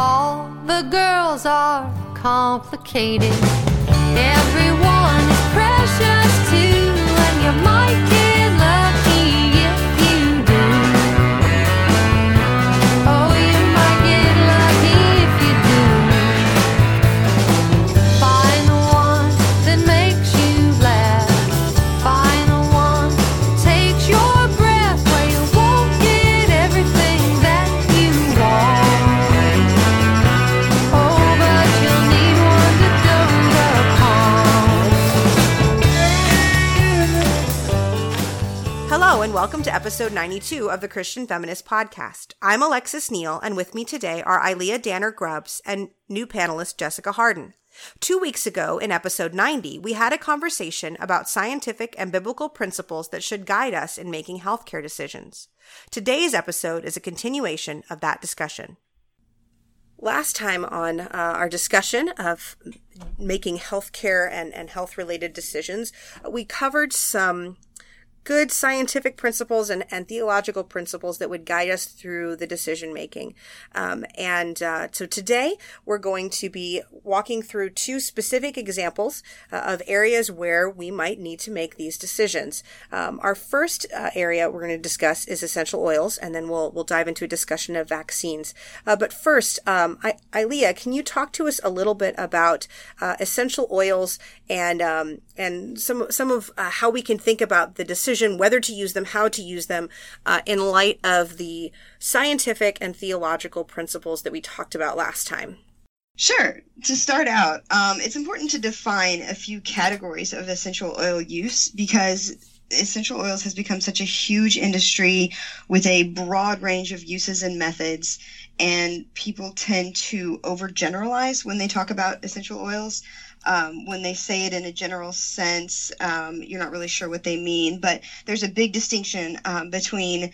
All the girls are complicated. Everyone episode 92 of the Christian Feminist Podcast. I'm Alexis Neal, and with me today are Ilia Danner Grubbs and new panelist Jessica Hardin. Two weeks ago, in episode 90, we had a conversation about scientific and biblical principles that should guide us in making healthcare decisions. Today's episode is a continuation of that discussion. Last time on uh, our discussion of making healthcare and, and health related decisions, we covered some good scientific principles and, and theological principles that would guide us through the decision making. Um, and uh, so today we're going to be walking through two specific examples uh, of areas where we might need to make these decisions. Um, our first uh, area we're going to discuss is essential oils, and then we'll we'll dive into a discussion of vaccines. Uh, but first, um, I, Ilia, can you talk to us a little bit about uh, essential oils and um, and some some of uh, how we can think about the decision whether to use them, how to use them, uh, in light of the scientific and theological principles that we talked about last time. Sure. To start out, um, it's important to define a few categories of essential oil use because essential oils has become such a huge industry with a broad range of uses and methods, and people tend to overgeneralize when they talk about essential oils. Um, when they say it in a general sense, um, you're not really sure what they mean, but there's a big distinction um, between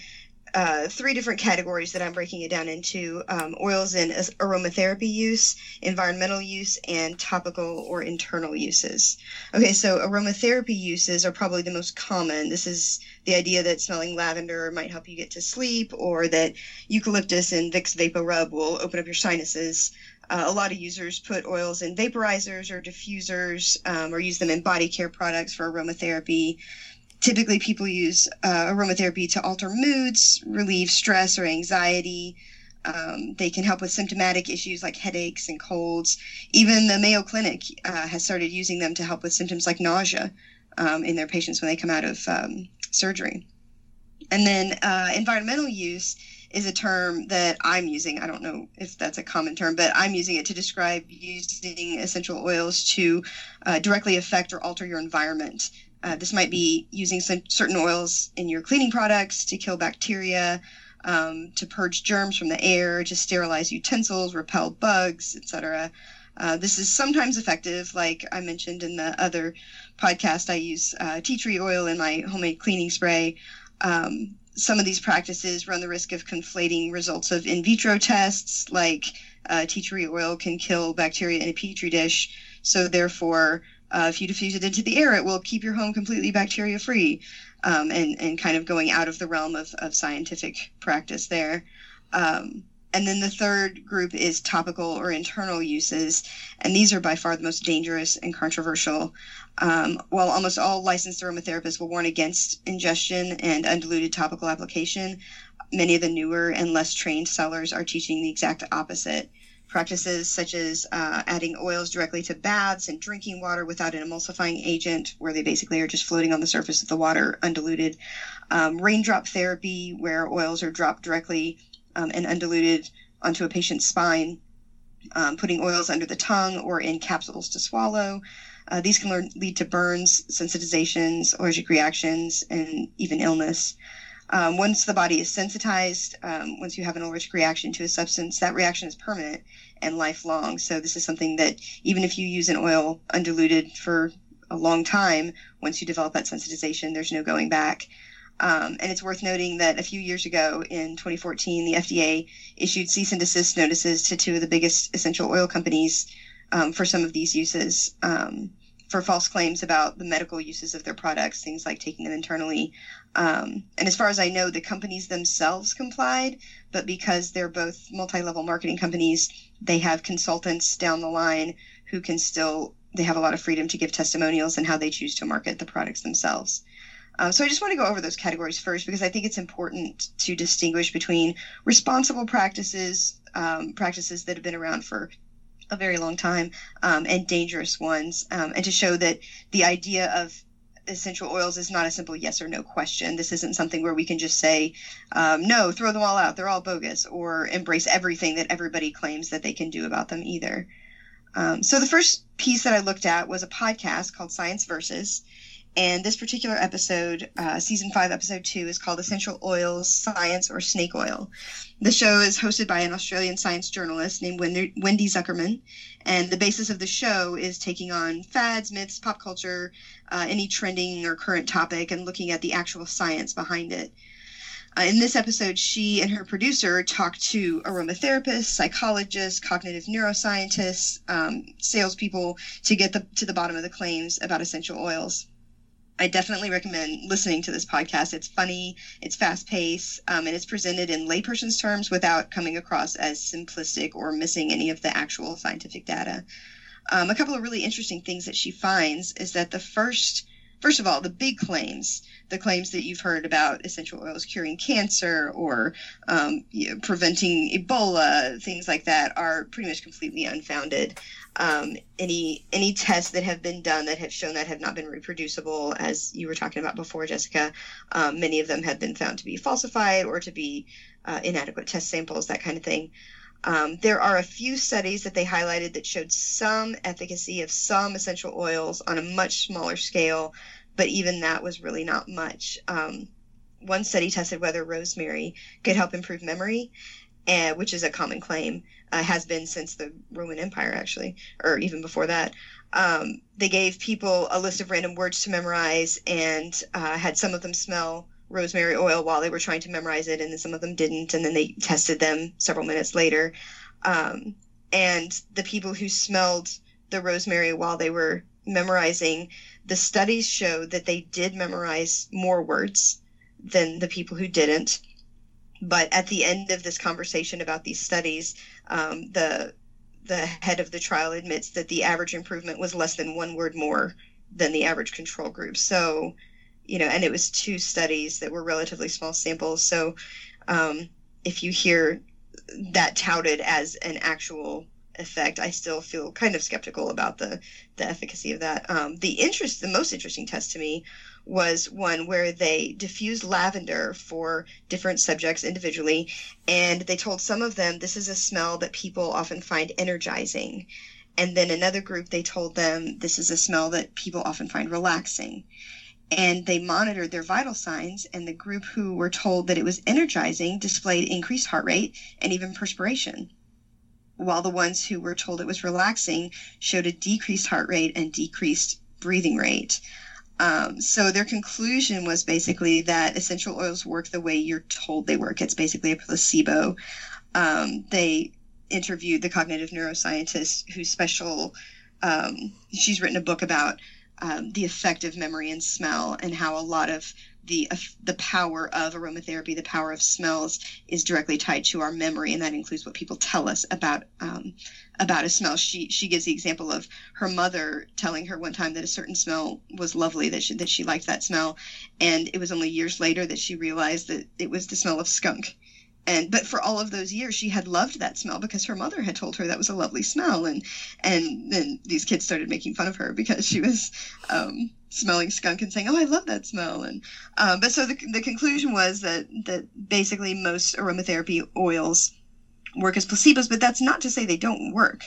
uh, three different categories that I'm breaking it down into um, oils in aromatherapy use, environmental use, and topical or internal uses. Okay, so aromatherapy uses are probably the most common. This is the idea that smelling lavender might help you get to sleep, or that eucalyptus and Vicks Vapor Rub will open up your sinuses. Uh, a lot of users put oils in vaporizers or diffusers um, or use them in body care products for aromatherapy. Typically, people use uh, aromatherapy to alter moods, relieve stress or anxiety. Um, they can help with symptomatic issues like headaches and colds. Even the Mayo Clinic uh, has started using them to help with symptoms like nausea um, in their patients when they come out of um, surgery. And then uh, environmental use is a term that I'm using. I don't know if that's a common term, but I'm using it to describe using essential oils to uh, directly affect or alter your environment. Uh, this might be using some certain oils in your cleaning products to kill bacteria, um, to purge germs from the air, to sterilize utensils, repel bugs, etc. Uh, this is sometimes effective, like I mentioned in the other podcast. I use uh, tea tree oil in my homemade cleaning spray. Um, some of these practices run the risk of conflating results of in vitro tests, like uh, tea tree oil can kill bacteria in a petri dish. So, therefore, uh, if you diffuse it into the air, it will keep your home completely bacteria free, um, and, and kind of going out of the realm of, of scientific practice there. Um, and then the third group is topical or internal uses, and these are by far the most dangerous and controversial. Um, while almost all licensed aromatherapists will warn against ingestion and undiluted topical application, many of the newer and less trained sellers are teaching the exact opposite. Practices such as uh, adding oils directly to baths and drinking water without an emulsifying agent, where they basically are just floating on the surface of the water undiluted. Um, raindrop therapy, where oils are dropped directly um, and undiluted onto a patient's spine, um, putting oils under the tongue or in capsules to swallow. Uh, these can learn, lead to burns, sensitizations, allergic reactions, and even illness. Um, once the body is sensitized, um, once you have an allergic reaction to a substance, that reaction is permanent and lifelong. So, this is something that even if you use an oil undiluted for a long time, once you develop that sensitization, there's no going back. Um, and it's worth noting that a few years ago in 2014, the FDA issued cease and desist notices to two of the biggest essential oil companies um, for some of these uses. Um, for false claims about the medical uses of their products, things like taking them internally. Um, and as far as I know, the companies themselves complied, but because they're both multi level marketing companies, they have consultants down the line who can still, they have a lot of freedom to give testimonials and how they choose to market the products themselves. Um, so I just want to go over those categories first because I think it's important to distinguish between responsible practices, um, practices that have been around for a very long time, um, and dangerous ones, um, and to show that the idea of essential oils is not a simple yes or no question. This isn't something where we can just say, um, no, throw them all out, they're all bogus, or embrace everything that everybody claims that they can do about them either. Um, so the first piece that I looked at was a podcast called Science Versus. And this particular episode, uh, season five, episode two, is called Essential Oils, Science, or Snake Oil. The show is hosted by an Australian science journalist named Wendy Zukerman. And the basis of the show is taking on fads, myths, pop culture, uh, any trending or current topic, and looking at the actual science behind it. Uh, in this episode, she and her producer talked to aromatherapists, psychologists, cognitive neuroscientists, um, salespeople to get the, to the bottom of the claims about essential oils. I definitely recommend listening to this podcast. It's funny, it's fast paced, um, and it's presented in layperson's terms without coming across as simplistic or missing any of the actual scientific data. Um, a couple of really interesting things that she finds is that the first First of all, the big claims, the claims that you've heard about essential oils curing cancer or um, you know, preventing Ebola, things like that, are pretty much completely unfounded. Um, any any tests that have been done that have shown that have not been reproducible, as you were talking about before, Jessica, um, many of them have been found to be falsified or to be uh, inadequate test samples, that kind of thing. Um, there are a few studies that they highlighted that showed some efficacy of some essential oils on a much smaller scale, but even that was really not much. Um, one study tested whether rosemary could help improve memory, uh, which is a common claim, uh, has been since the Roman Empire, actually, or even before that. Um, they gave people a list of random words to memorize and uh, had some of them smell rosemary oil while they were trying to memorize it, and then some of them didn't, and then they tested them several minutes later. Um, and the people who smelled the rosemary while they were memorizing, the studies showed that they did memorize more words than the people who didn't. But at the end of this conversation about these studies, um, the the head of the trial admits that the average improvement was less than one word more than the average control group. So you know, and it was two studies that were relatively small samples. So um, if you hear that touted as an actual effect, I still feel kind of skeptical about the the efficacy of that. Um, the interest, the most interesting test to me was one where they diffused lavender for different subjects individually, and they told some of them this is a smell that people often find energizing. And then another group, they told them this is a smell that people often find relaxing and they monitored their vital signs and the group who were told that it was energizing displayed increased heart rate and even perspiration while the ones who were told it was relaxing showed a decreased heart rate and decreased breathing rate. Um, so their conclusion was basically that essential oils work the way you're told they work. It's basically a placebo. Um, they interviewed the cognitive neuroscientist whose special um, she's written a book about um, the effect of memory and smell and how a lot of the uh, the power of aromatherapy, the power of smells, is directly tied to our memory, and that includes what people tell us about um, about a smell. She she gives the example of her mother telling her one time that a certain smell was lovely, that she that she liked that smell, and it was only years later that she realized that it was the smell of skunk and but for all of those years she had loved that smell because her mother had told her that was a lovely smell. And and then these kids started making fun of her because she was um, smelling skunk and saying oh i love that smell. And um, but so the, the conclusion was that that basically most aromatherapy oils work as placebos but that's not to say they don't work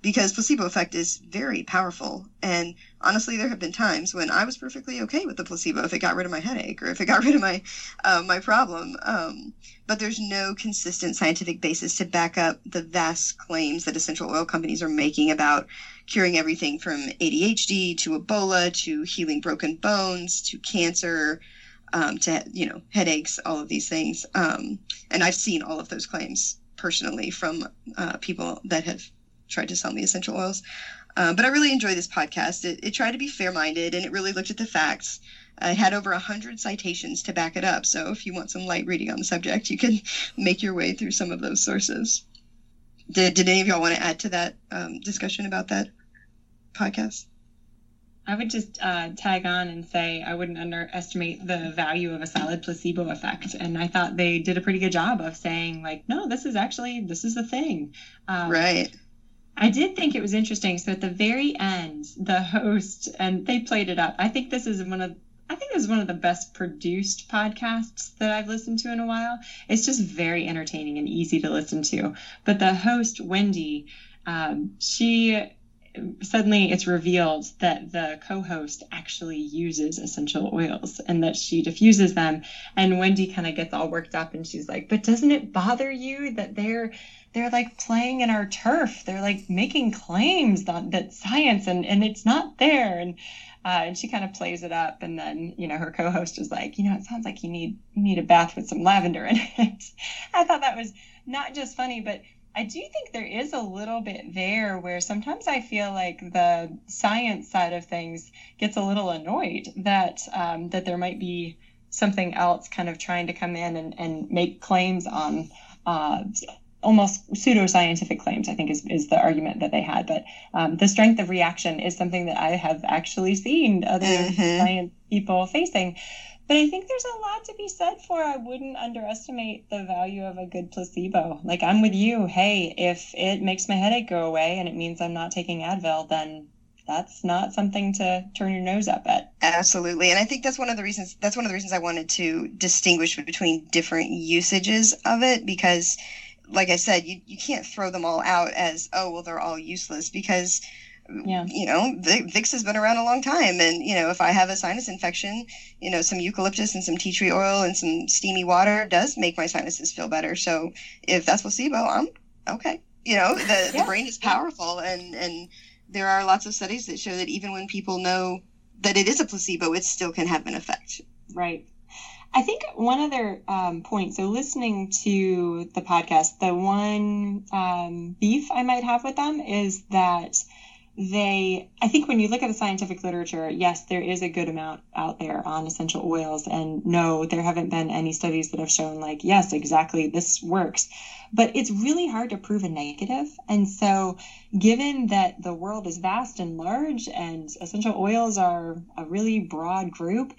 because placebo effect is very powerful. And honestly, there have been times when I was perfectly okay with the placebo if it got rid of my headache or if it got rid of my uh, my problem. Um, but there's no consistent scientific basis to back up the vast claims that essential oil companies are making about curing everything from ADHD to Ebola to healing broken bones to cancer. Um, to you know headaches, all of these things, um, and I've seen all of those claims personally from uh, people that have tried to sell me essential oils. Uh, but I really enjoy this podcast. It, it tried to be fair minded and it really looked at the facts. I had over 100 citations to back it up. So if you want some light reading on the subject, you can make your way through some of those sources. Did, did any of y'all want to add to that um, discussion about that podcast? I would just uh, tag on and say I wouldn't underestimate the value of a solid placebo effect, and I thought they did a pretty good job of saying like, no, this is actually this is the thing. Um, right. I did think it was interesting. So at the very end, the host and they played it up. I think this is one of I think this is one of the best produced podcasts that I've listened to in a while. It's just very entertaining and easy to listen to. But the host Wendy, um, she suddenly it's revealed that the co-host actually uses essential oils and that she diffuses them and wendy kind of gets all worked up and she's like but doesn't it bother you that they're they're like playing in our turf. They're like making claims that, that science and and it's not there. And uh, and she kind of plays it up. And then you know her co-host is like you know it sounds like you need you need a bath with some lavender in it. I thought that was not just funny but I do think there is a little bit there where sometimes I feel like the science side of things gets a little annoyed that um, that there might be something else kind of trying to come in and, and make claims on uh, almost pseudoscientific claims, I think is, is the argument that they had. But um, the strength of reaction is something that I have actually seen other mm-hmm. science people facing. But I think there's a lot to be said for I wouldn't underestimate the value of a good placebo. Like I'm with you. Hey, if it makes my headache go away and it means I'm not taking Advil, then that's not something to turn your nose up at. Absolutely. And I think that's one of the reasons that's one of the reasons I wanted to distinguish between different usages of it because like I said, you, you can't throw them all out as, oh, well, they're all useless because yeah. you know, Vicks has been around a long time. And, you know, if I have a sinus infection, you know, some eucalyptus and some tea tree oil and some steamy water does make my sinuses feel better. So if that's placebo, I'm okay. You know, the, yeah. the brain is powerful and, and there are lots of studies that show that even when people know that it is a placebo, it still can have an effect. Right. I think one other um, point, so listening to the podcast, the one um, beef I might have with them is that they i think when you look at the scientific literature yes there is a good amount out there on essential oils and no there haven't been any studies that have shown like yes exactly this works. But it's really hard to prove a negative and so given that the world is vast and large and essential oils are a really broad group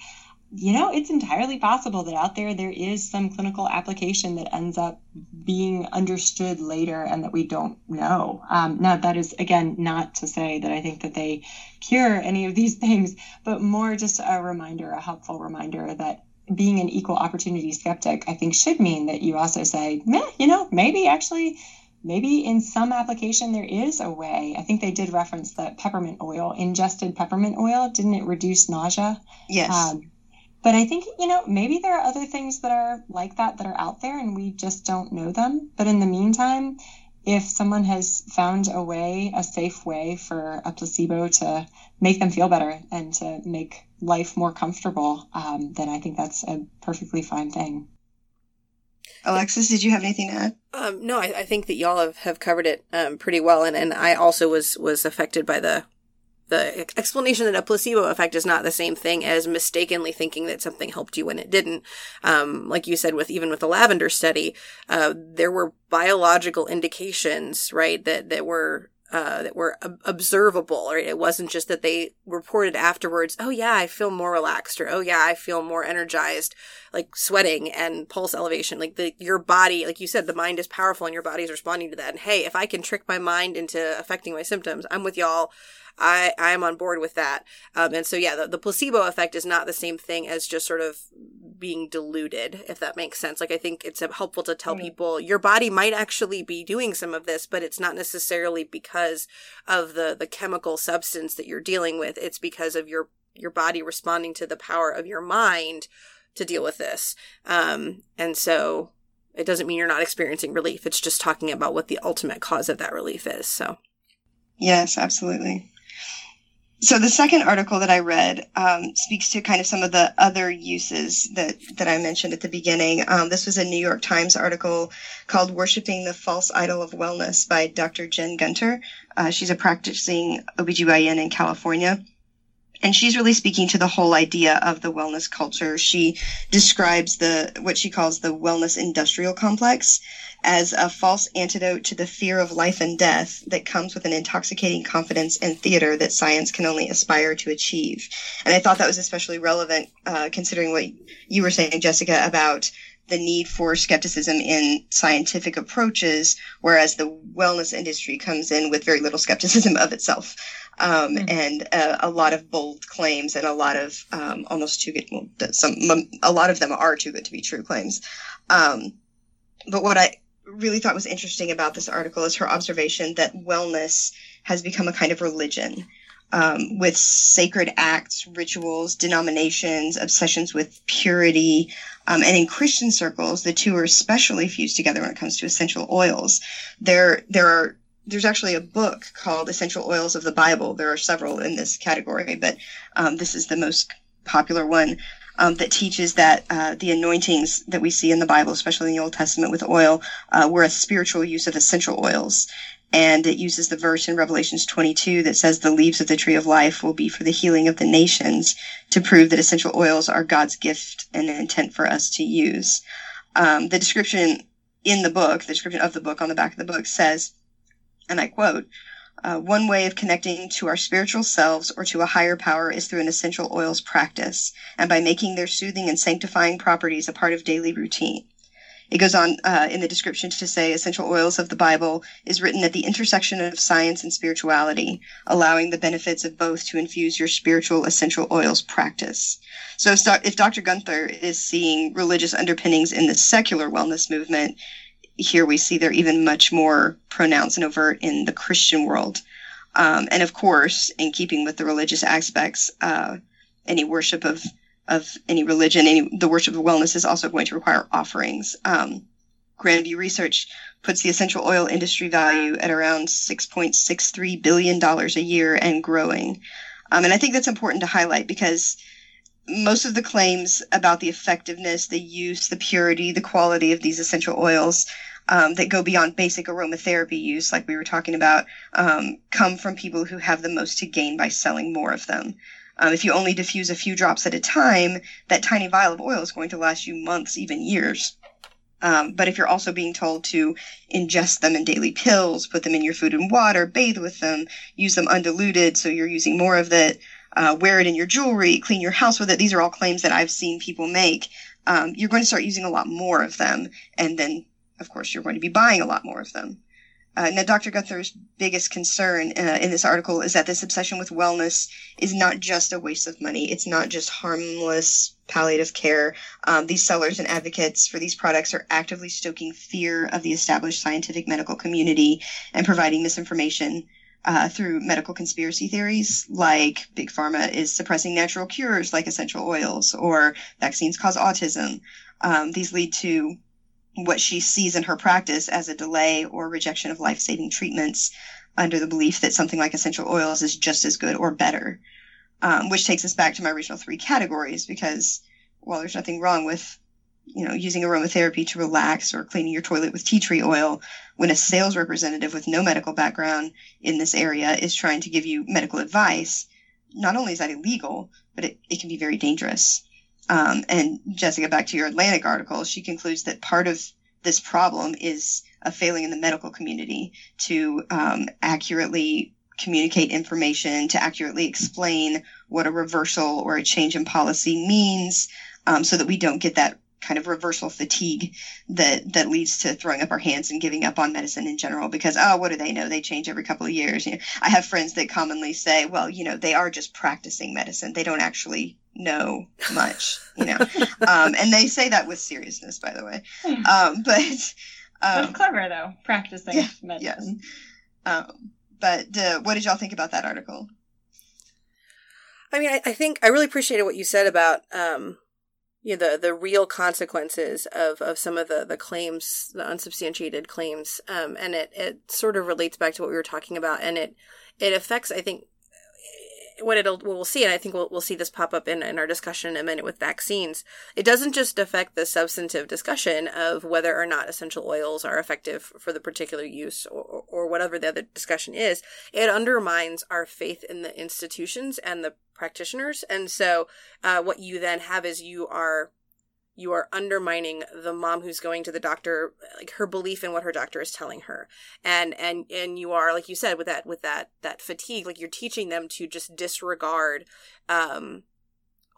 you know, it's entirely possible that out there there is some clinical application that ends up being understood later and that we don't know. Um, now, that is, again, not to say that I think that they cure any of these things, but more just a reminder, a helpful reminder that being an equal opportunity skeptic, I think, should mean that you also say, meh, you know, maybe actually maybe in some application there is a way. I think they did reference that peppermint oil, ingested peppermint oil, didn't it reduce nausea? Yes. Um, but I think, you know, maybe there are other things that are like that that are out there and we just don't know them. But in the meantime, if someone has found a way, a safe way for a placebo to make them feel better and to make life more comfortable, um, then I think that's a perfectly fine thing. Alexis, did you have anything to add? Um, no, I, I, think that y'all have, have covered it um, pretty well, and, and I also was was affected by the the explanation that a placebo effect is not the same thing as mistakenly thinking that something helped you when it didn't. Um, like you said, with even with the lavender study, uh, there were biological indications, right, that that were uh, that were ob- observable, right? It wasn't just that they reported afterwards, oh yeah, I feel more relaxed, or oh yeah, I feel more energized, like sweating and pulse elevation. Like the your body, like you said, the mind is powerful and your body is responding to that. And hey, if I can trick my mind into affecting my symptoms, I'm with y'all. I I'm on board with that. Um, and so yeah, the, the placebo effect is not the same thing as just sort of being diluted, if that makes sense. Like I think it's helpful to tell mm-hmm. people your body might actually be doing some of this, but it's not necessarily because of the the chemical substance that you're dealing with. It's because of your your body responding to the power of your mind to deal with this. Um, and so it doesn't mean you're not experiencing relief. It's just talking about what the ultimate cause of that relief is. So. Yes, absolutely. So the second article that I read um, speaks to kind of some of the other uses that that I mentioned at the beginning. Um, this was a New York Times article called "Worshipping the False Idol of Wellness" by Dr. Jen Gunter. Uh, she's a practicing OBGYN in California. And she's really speaking to the whole idea of the wellness culture. She describes the what she calls the wellness industrial complex as a false antidote to the fear of life and death that comes with an intoxicating confidence in theater that science can only aspire to achieve. And I thought that was especially relevant uh, considering what you were saying, Jessica, about the need for skepticism in scientific approaches, whereas the wellness industry comes in with very little skepticism of itself. Um, mm-hmm. and uh, a lot of bold claims and a lot of um, almost too good, well, some, a lot of them are too good to be true claims. Um, but what I really thought was interesting about this article is her observation that wellness has become a kind of religion. Um, with sacred acts, rituals, denominations, obsessions with purity. Um, and in Christian circles, the two are especially fused together when it comes to essential oils. There, there are there's actually a book called Essential Oils of the Bible. There are several in this category, but um, this is the most popular one um, that teaches that uh, the anointings that we see in the Bible, especially in the Old Testament with oil, uh, were a spiritual use of essential oils. And it uses the verse in Revelations 22 that says the leaves of the tree of life will be for the healing of the nations to prove that essential oils are God's gift and intent for us to use. Um, the description in the book, the description of the book on the back of the book says, and I quote, uh, one way of connecting to our spiritual selves or to a higher power is through an essential oils practice and by making their soothing and sanctifying properties a part of daily routine. It goes on uh, in the description to say essential oils of the Bible is written at the intersection of science and spirituality, allowing the benefits of both to infuse your spiritual essential oils practice. So if Dr. Gunter is seeing religious underpinnings in the secular wellness movement, here we see they're even much more pronounced and overt in the Christian world. Um, and of course, in keeping with the religious aspects, uh, any worship of of any religion, any the worship of wellness is also going to require offerings. Um, Grandview Research puts the essential oil industry value at around $6.63 billion a year and growing. Um, and I think that's important to highlight because most of the claims about the effectiveness, the use, the purity, the quality of these essential oils um, that go beyond basic aromatherapy use, like we were talking about, um, come from people who have the most to gain by selling more of them. Um, if you only diffuse a few drops at a time, that tiny vial of oil is going to last you months, even years. Um, but if you're also being told to ingest them in daily pills, put them in your food and water, bathe with them, use them undiluted, so you're using more of it, uh, wear it in your jewelry, clean your house with it. These are all claims that I've seen people make. Um, you're going to start using a lot more of them, and then, of course, you're going to be buying a lot more of them. Uh, now, Dr. Gunter's biggest concern uh, in this article is that this obsession with wellness is not just a waste of money. It's not just harmless palliative care. Um, these sellers and advocates for these products are actively stoking fear of the established scientific medical community and providing misinformation uh, through medical conspiracy theories, like big pharma is suppressing natural cures like essential oils, or vaccines cause autism. Um, these lead to what she sees in her practice as a delay or rejection of life saving treatments under the belief that something like essential oils is just as good or better. Um, which takes us back to my original three categories because while there's nothing wrong with you know, using aromatherapy to relax or cleaning your toilet with tea tree oil when a sales representative with no medical background in this area is trying to give you medical advice, not only is that illegal, but it, it can be very dangerous. Um, and Jessica, back to your Atlantic article, she concludes that part of this problem is a failing in the medical community to um, accurately communicate information, to accurately explain what a reversal or a change in policy means, um, so that we don't get that kind of reversal fatigue that that leads to throwing up our hands and giving up on medicine in general because oh what do they know? They change every couple of years. You know, i have friends that commonly say well you know they are just practicing medicine. They don't actually know much you know. Um, and they say that with seriousness by the way. Um, but um, that's clever though practicing yeah, medicine. yes. Um, but uh, what did y'all think about that article? I mean I, I think i really appreciated what you said about um, you know, the the real consequences of of some of the the claims, the unsubstantiated claims, um, and it it sort of relates back to what we were talking about, and it it affects, I think, what it'll what we'll see, and I think we'll we'll see this pop up in, in our discussion in a minute with vaccines. It doesn't just affect the substantive discussion of whether or not essential oils are effective for the particular use or, or whatever the other discussion is. It undermines our faith in the institutions and the practitioners, and so uh, what you then have is you are you are undermining the mom who's going to the doctor like her belief in what her doctor is telling her. And and and you are like you said with that with that that fatigue like you're teaching them to just disregard um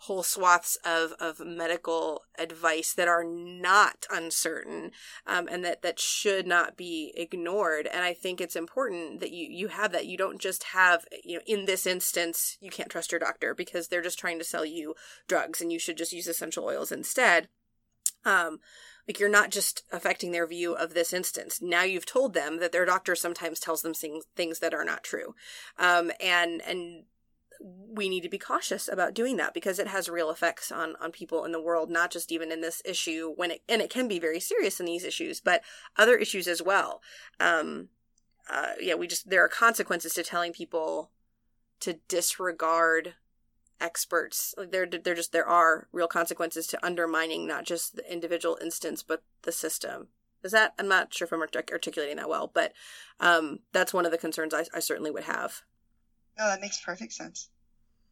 whole swaths of, of medical advice that are not uncertain um, and that, that should not be ignored. And I think it's important that you, you have that. You don't just have, you know, in this instance, you can't trust your doctor because they're just trying to sell you drugs and you should just use essential oils instead. Um, like you're not just affecting their view of this instance. Now you've told them that their doctor sometimes tells them things that are not true, um, and and we need to be cautious about doing that because it has real effects on on people in the world not just even in this issue when it and it can be very serious in these issues but other issues as well. Um uh yeah we just there are consequences to telling people to disregard experts. Like there there just there are real consequences to undermining not just the individual instance but the system. Is that i'm not sure if i'm articulating that well but um that's one of the concerns i, I certainly would have No, that makes perfect sense.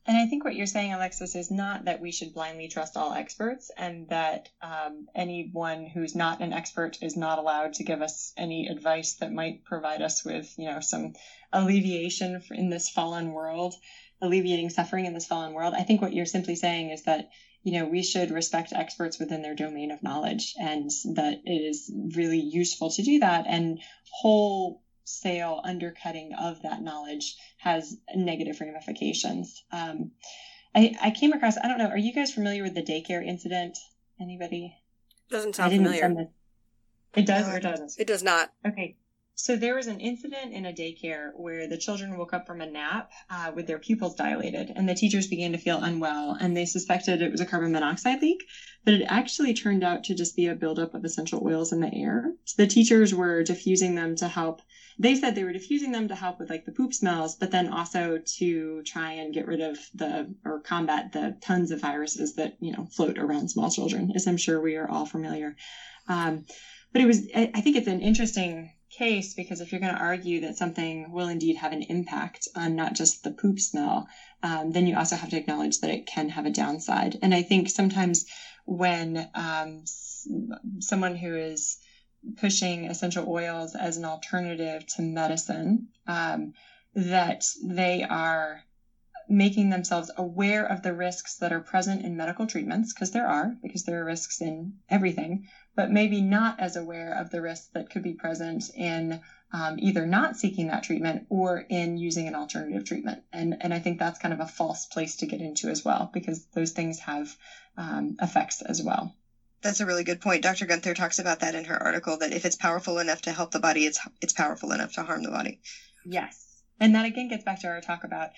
And I think what you're saying, Alexis, is not that we should blindly trust all experts and that um, anyone who's not an expert is not allowed to give us any advice that might provide us with, you know, some alleviation in this fallen world, alleviating suffering in this fallen world. I think what you're simply saying is that, you know, we should respect experts within their domain of knowledge and that it is really useful to do that. And whole sale undercutting of that knowledge has negative ramifications. Um, I, I came across, I don't know, are you guys familiar with the daycare incident? Anybody? doesn't sound familiar It does or it doesn't? it does not Okay. So there was an incident in a daycare where the children woke up from a nap uh, with their pupils dilated, and the teachers began to feel unwell, and they suspected it was a carbon monoxide leak, but it actually turned out to just be a buildup of essential oils in the air. So the teachers were diffusing them to help. They said they were diffusing them to help with like the poop smells, but then also to try and get rid of the or combat the tons of viruses that you know float around small children, as I'm sure we are all familiar. Um, but it was I think it's an interesting case because if you're going to argue that something will indeed have an impact on not just the poop smell, um, then you also have to acknowledge that it can have a downside. And I think sometimes when um, someone who is pushing essential oils as an alternative to medicine, um, that they are making themselves aware of the risks that are present in medical treatments, because there are, because there are risks in everything, but maybe not as aware of the risks that could be present in um, either not seeking that treatment or in using an alternative treatment. And, and I think that's kind of a false place to get into as well, because those things have um, effects as well. That's a really good point. Dr. Gunter talks about that in her article that if it's powerful enough to help the body, it's it's powerful enough to harm the body. Yes. And that again gets back to our talk about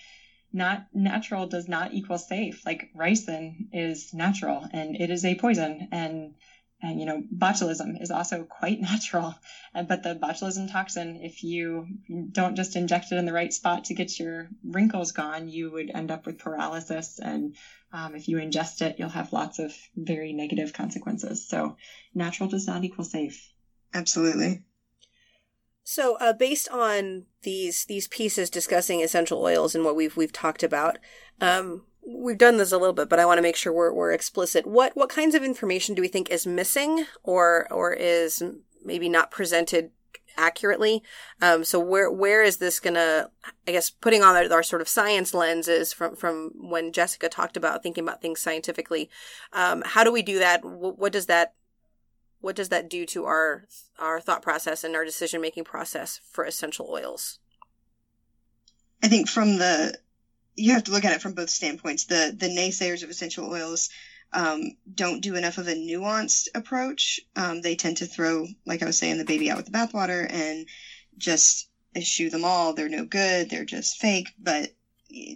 not natural does not equal safe. Like ricin is natural and it is a poison and and you know botulism is also quite natural. But the botulism toxin if you don't just inject it in the right spot to get your wrinkles gone you would end up with paralysis. And um, if you ingest it you'll have lots of very negative consequences. So natural does not equal safe. Absolutely. So, uh, based on these these pieces discussing essential oils and what we've we've talked about, um, we've done this a little bit, but I want to make sure we're we're explicit. What what kinds of information do we think is missing, or or is maybe not presented accurately? Um, so where where is this gonna? I guess putting on our, our sort of science lenses from from when Jessica talked about thinking about things scientifically. Um, how do we do that? What, what does that what does that do to our our thought process and our decision making process for essential oils? I think from the you have to look at it from both standpoints. The the naysayers of essential oils um, don't do enough of a nuanced approach. Um, they tend to throw, like I was saying, the baby out with the bathwater and just eschew them all. They're no good. They're just fake. But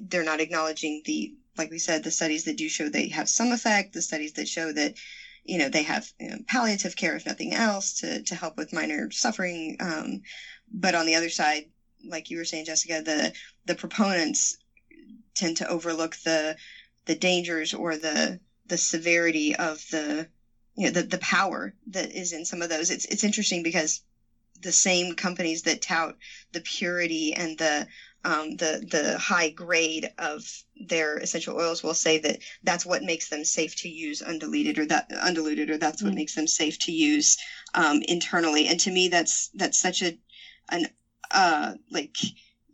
they're not acknowledging the, like we said, the studies that do show they have some effect. The studies that show that you know they have you know, palliative care if nothing else to to help with minor suffering. Um, but on the other side, like you were saying, Jessica, the the proponents tend to overlook the the dangers or the the severity of the you know the, the power that is in some of those it's it's interesting because the same companies that tout the purity and the um, the the high grade of their essential oils will say that that's what makes them safe to use undiluted or that undiluted or that's what Mm. makes them safe to use um, internally and to me that's that's such a an uh like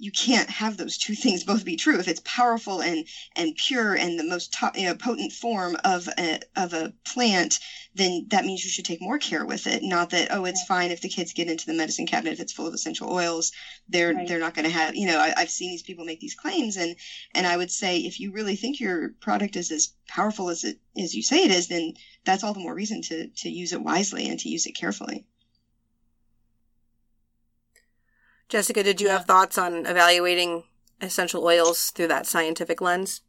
you can't have those two things both be true. If it's powerful and and pure and the most to- you know, potent form of a of a plant then that means you should take more care with it. Not that oh it's fine if the kids get into the medicine cabinet if it's full of essential oils they're Right. they're not going to have you know I, i've seen these people make these claims and and i would say if you really think your product is as powerful as it as you say it is then that's all the more reason to to use it wisely and to use it carefully Jessica, did you Yeah. have thoughts on evaluating essential oils through that scientific lens?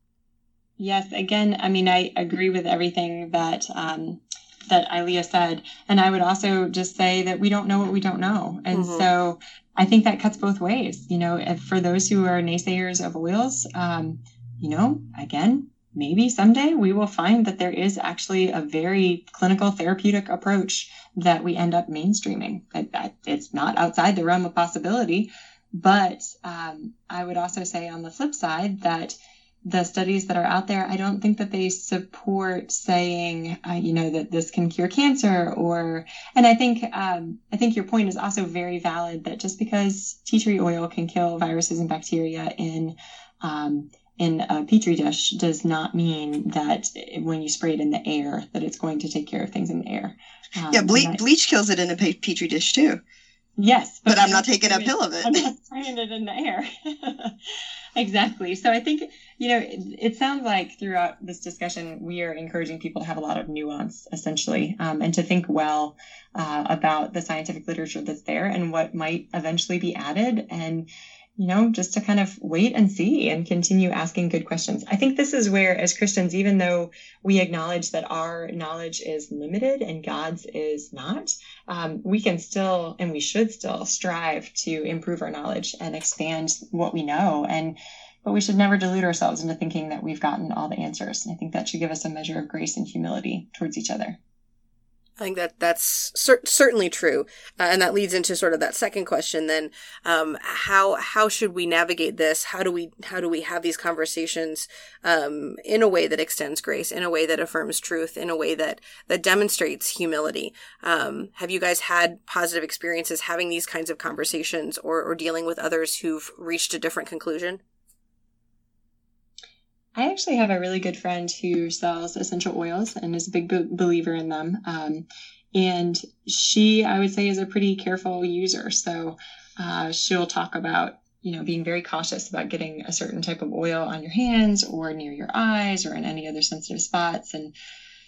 Yes, again, I mean, I agree with everything that um, that Ilia said, and I would also just say that we don't know what we don't know, and Mhm. so I think that cuts both ways. You know, if for those who are naysayers of oils, um, you know, again, maybe someday we will find that there is actually a very clinical therapeutic approach that we end up mainstreaming. It's not outside the realm of possibility, but um, I would also say on the flip side that the studies that are out there, I don't think that they support saying, uh, you know, that this can cure cancer or, and I think, um, I think your point is also very valid that just because tea tree oil can kill viruses and bacteria in, um, in a petri dish does not mean that when you spray it in the air that it's going to take care of things in the air. Um, yeah ble- I- bleach kills it in a petri dish too Yes, but i'm I'm not taking a pill of it I'm not spraying it in the air. exactly. So I think, you know, it, it sounds like throughout this discussion, we are encouraging people to have a lot of nuance, essentially, um, and to think well uh, about the scientific literature that's there and what might eventually be added. And, you know, just to kind of wait and see and continue asking good questions. I think this is where, as Christians, even though we acknowledge that our knowledge is limited and God's is not, um, we can still and we should still strive to improve our knowledge and expand what we know. And but we should never delude ourselves into thinking that we've gotten all the answers. And i think that should give us a measure of grace and humility towards each other I think that that's cer- certainly true, uh, and that leads into sort of that second question. Then, um, how how should we navigate this? How do we how do we have these conversations um, in a way that extends grace, in a way that affirms truth, in a way that that demonstrates humility? Um, have you guys had positive experiences having these kinds of conversations, or or dealing with others who've reached a different conclusion? I actually have a really good friend who sells essential oils and is a big be- believer in them. Um, and she, I would say, is a pretty careful user. So uh, she'll talk about, you know, being very cautious about getting a certain type of oil on your hands or near your eyes or in any other sensitive spots. And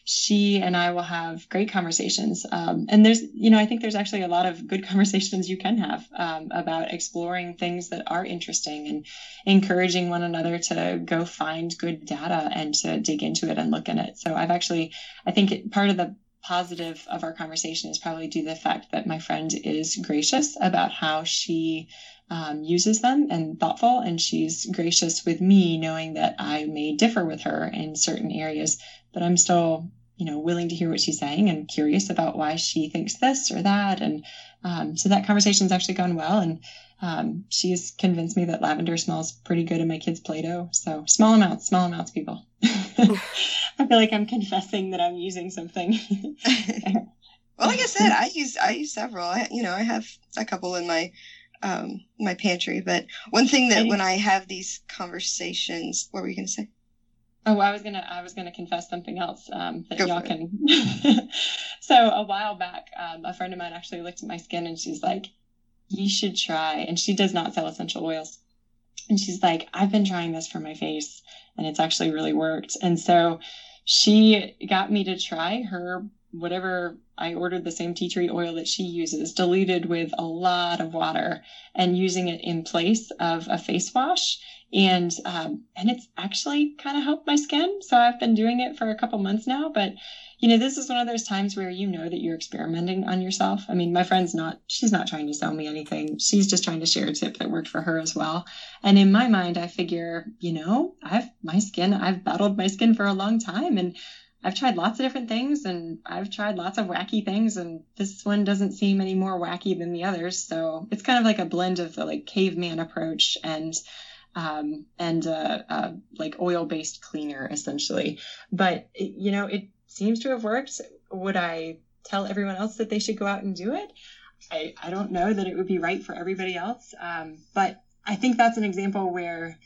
she and I will have great conversations. Um, and there's, you know, I think there's actually a lot of good conversations you can have um, about exploring things that are interesting and encouraging one another to go find good data and to dig into it and look in it. So I've actually, I think it, part of the positive of our conversation is probably due to the fact that my friend is gracious about how she um, uses them and thoughtful, and she's gracious with me, knowing that I may differ with her in certain areas, but I'm still, you know, willing to hear what she's saying and curious about why she thinks this or that, and um, so that conversation's actually gone well, and um, she's convinced me that lavender smells pretty good in my kids' Play-Doh. So small amounts, small amounts, people. I feel like I'm confessing that I'm using something. well like i said i use i use several I, you know i have a couple in my um my pantry but one thing that when i have these conversations what were you going to say Oh, I was gonna I was gonna confess something else um, that Go y'all can. so a while back, um, a friend of mine actually looked at my skin and she's like, "You should try." And she does not sell essential oils, and she's like, "I've been trying this for my face, and it's actually really worked." And so she got me to try her whatever I ordered the same tea tree oil that she uses, diluted with a lot of water, and using it in place of a face wash. And um, and it's actually kind of helped my skin. So I've been doing it for a couple months now. But you know, this is one of those times where you know that you're experimenting on yourself. I mean, my friend's not, she's not trying to sell me anything. She's just trying to share a tip that worked for her as well. And in my mind, I figure, you know, I've, my skin, I've battled my skin for a long time and I've tried lots of different things and I've tried lots of wacky things and this one doesn't seem any more wacky than the others. So it's kind of like a blend of the like caveman approach and um, and uh, uh, like oil based cleaner essentially. But you know, it seems to have worked. Would I tell everyone else that they should go out and do it? I, I don't know that it would be right for everybody else. Um, but I think that's an example where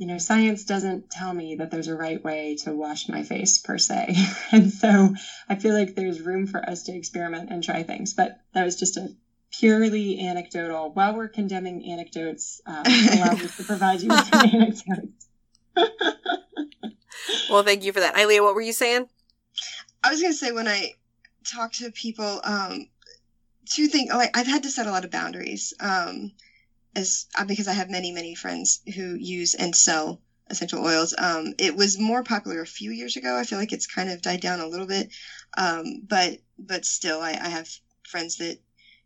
you know, science doesn't tell me that there's a right way to wash my face per se. and so I feel like there's room for us to experiment and try things. But that was just a purely anecdotal. While we're condemning anecdotes, um, allow me to provide you with some anecdotes. well, thank you for that. Ilia, what were you saying? I was going to say when I talk to people, um, two things, like I've had to set a lot of boundaries. Um, as uh, because I have many many friends who use and sell essential oils. Um, it was more popular a few years ago. I feel like it's kind of died down a little bit, um, but but still, I, I have friends that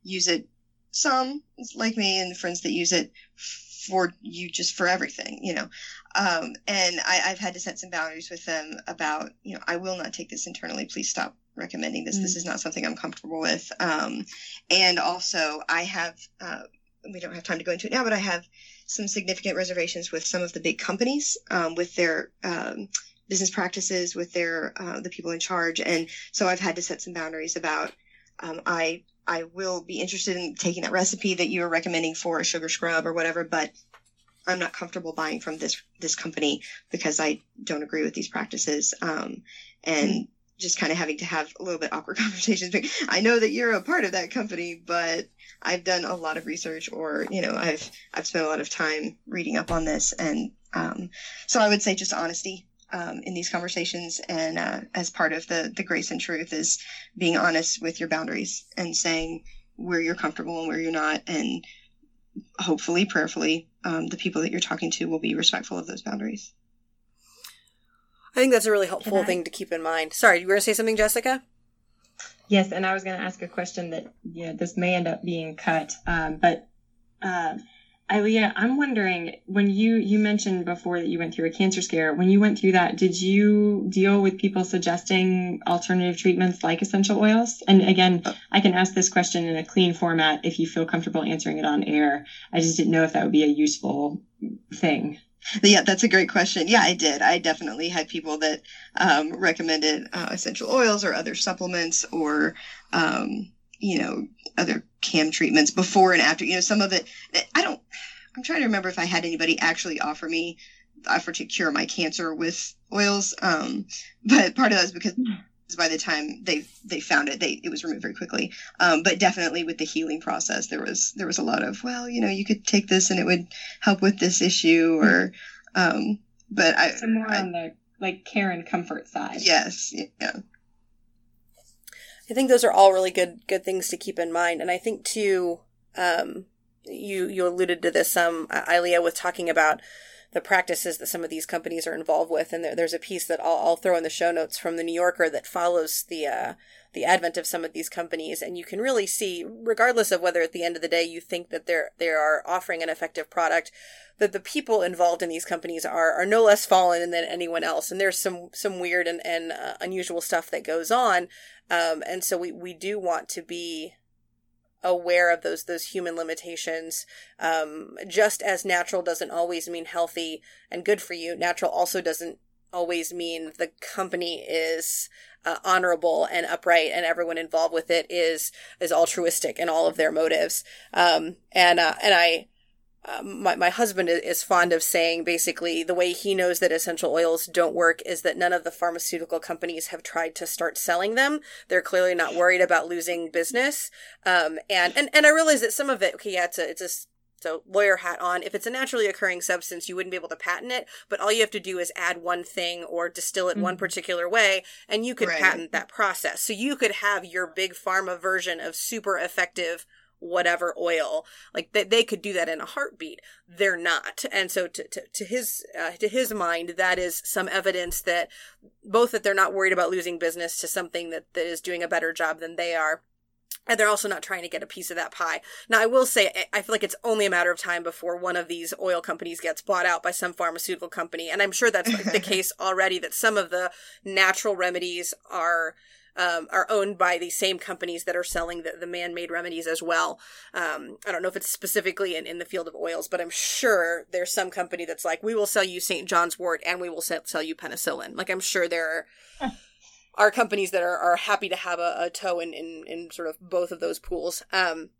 use it. Some like me, and friends that use it for you just for everything, you know. Um, and I, I've had to set some boundaries with them about, you know, I will not take this internally. Please stop recommending this. Mm. This is not something I'm comfortable with. Um, and also, I have uh, we don't have time to go into it now, but I have some significant reservations with some of the big companies, um, with their um, business practices, with their uh, the people in charge, and so I've had to set some boundaries about. Um, I I will be interested in taking that recipe that you are recommending for a sugar scrub or whatever, but I'm not comfortable buying from this this company because I don't agree with these practices. Um, and. Just kind of having to have a little bit awkward conversations. I know that you're a part of that company, but I've done a lot of research or, you know, I've, I've spent a lot of time reading up on this. And, um, so I would say just honesty, um, in these conversations. And, uh, as part of the, the grace and truth is being honest with your boundaries and saying where you're comfortable and where you're not. And hopefully, prayerfully, um, the people that you're talking to will be respectful of those boundaries. I think that's a really helpful thing to keep in mind. Sorry, you were going to say something, Jessica? Yes, and I was going to ask a question that you know this may end up being cut, um, but uh, Ilia, I'm wondering when you you mentioned before that you went through a cancer scare. When you went through that, did you deal with people suggesting alternative treatments like essential oils? And again, I can ask this question in a clean format if you feel comfortable answering it on air. I just didn't know if that would be a useful thing. Yeah, that's a great question. Yeah, I did. I definitely had people that um, recommended uh, essential oils or other supplements or, um, you know, other CAM treatments before and after. You know, some of it, I don't, I'm trying to remember if I had anybody actually offer me, offer to cure my cancer with oils. Um, but part of that is because by the time they they found it, they it was removed very quickly. Um, but definitely with the healing process, there was there was a lot of well, you know, you could take this and it would help with this issue, or um, but I so more I, on the like care and comfort side. Yes, yeah. I think those are all really good good things to keep in mind, and I think too, um, you you alluded to this some um, Ilia with talking about the practices that some of these companies are involved with. And there, there's a piece that I'll, I'll, throw in the show notes from the New Yorker that follows the uh, the advent of some of these companies, and you can really see, regardless of whether at the end of the day you think that they're they are offering an effective product, that the people involved in these companies are are no less fallen than anyone else. And there's some some weird and and uh, unusual stuff that goes on, um, and so we we do want to be aware of those those human limitations. Um, just as natural doesn't always mean healthy and good for you, natural also doesn't always mean the company is uh, honorable and upright and everyone involved with it is is altruistic in all of their motives. Um, and uh, and I um, my, my husband is fond of saying basically the way he knows that essential oils don't work is that none of the pharmaceutical companies have tried to start selling them. They're clearly not worried about losing business. Um, and, and, and I realize that some of it, okay, yeah, it's a, it's a so lawyer hat on if it's a naturally occurring substance you wouldn't be able to patent it but all you have to do is add one thing or distill it one Mhm. particular way and you could Right. patent that process so you could have your big pharma version of super effective whatever oil like they, they could do that in a heartbeat they're not and so to, to, to his uh, to his mind that is some evidence that both that they're not worried about losing business to something that, that is doing a better job than they are and they're also not trying to get a piece of that pie. Now, I will say, I- I feel like it's only a matter of time before one of these oil companies gets bought out by some pharmaceutical company. And I'm sure that's the case already, that some of the natural remedies are. Um, are owned by the same companies that are selling the, the man-made remedies as well. Um, I don't know if it's specifically in, in the field of oils, but I'm sure there's some company that's like, we will sell you St. John's wort and we will sell, you penicillin. Like I'm sure there are are companies that are, are happy to have a, a toe in, in, in sort of both of those pools. Um,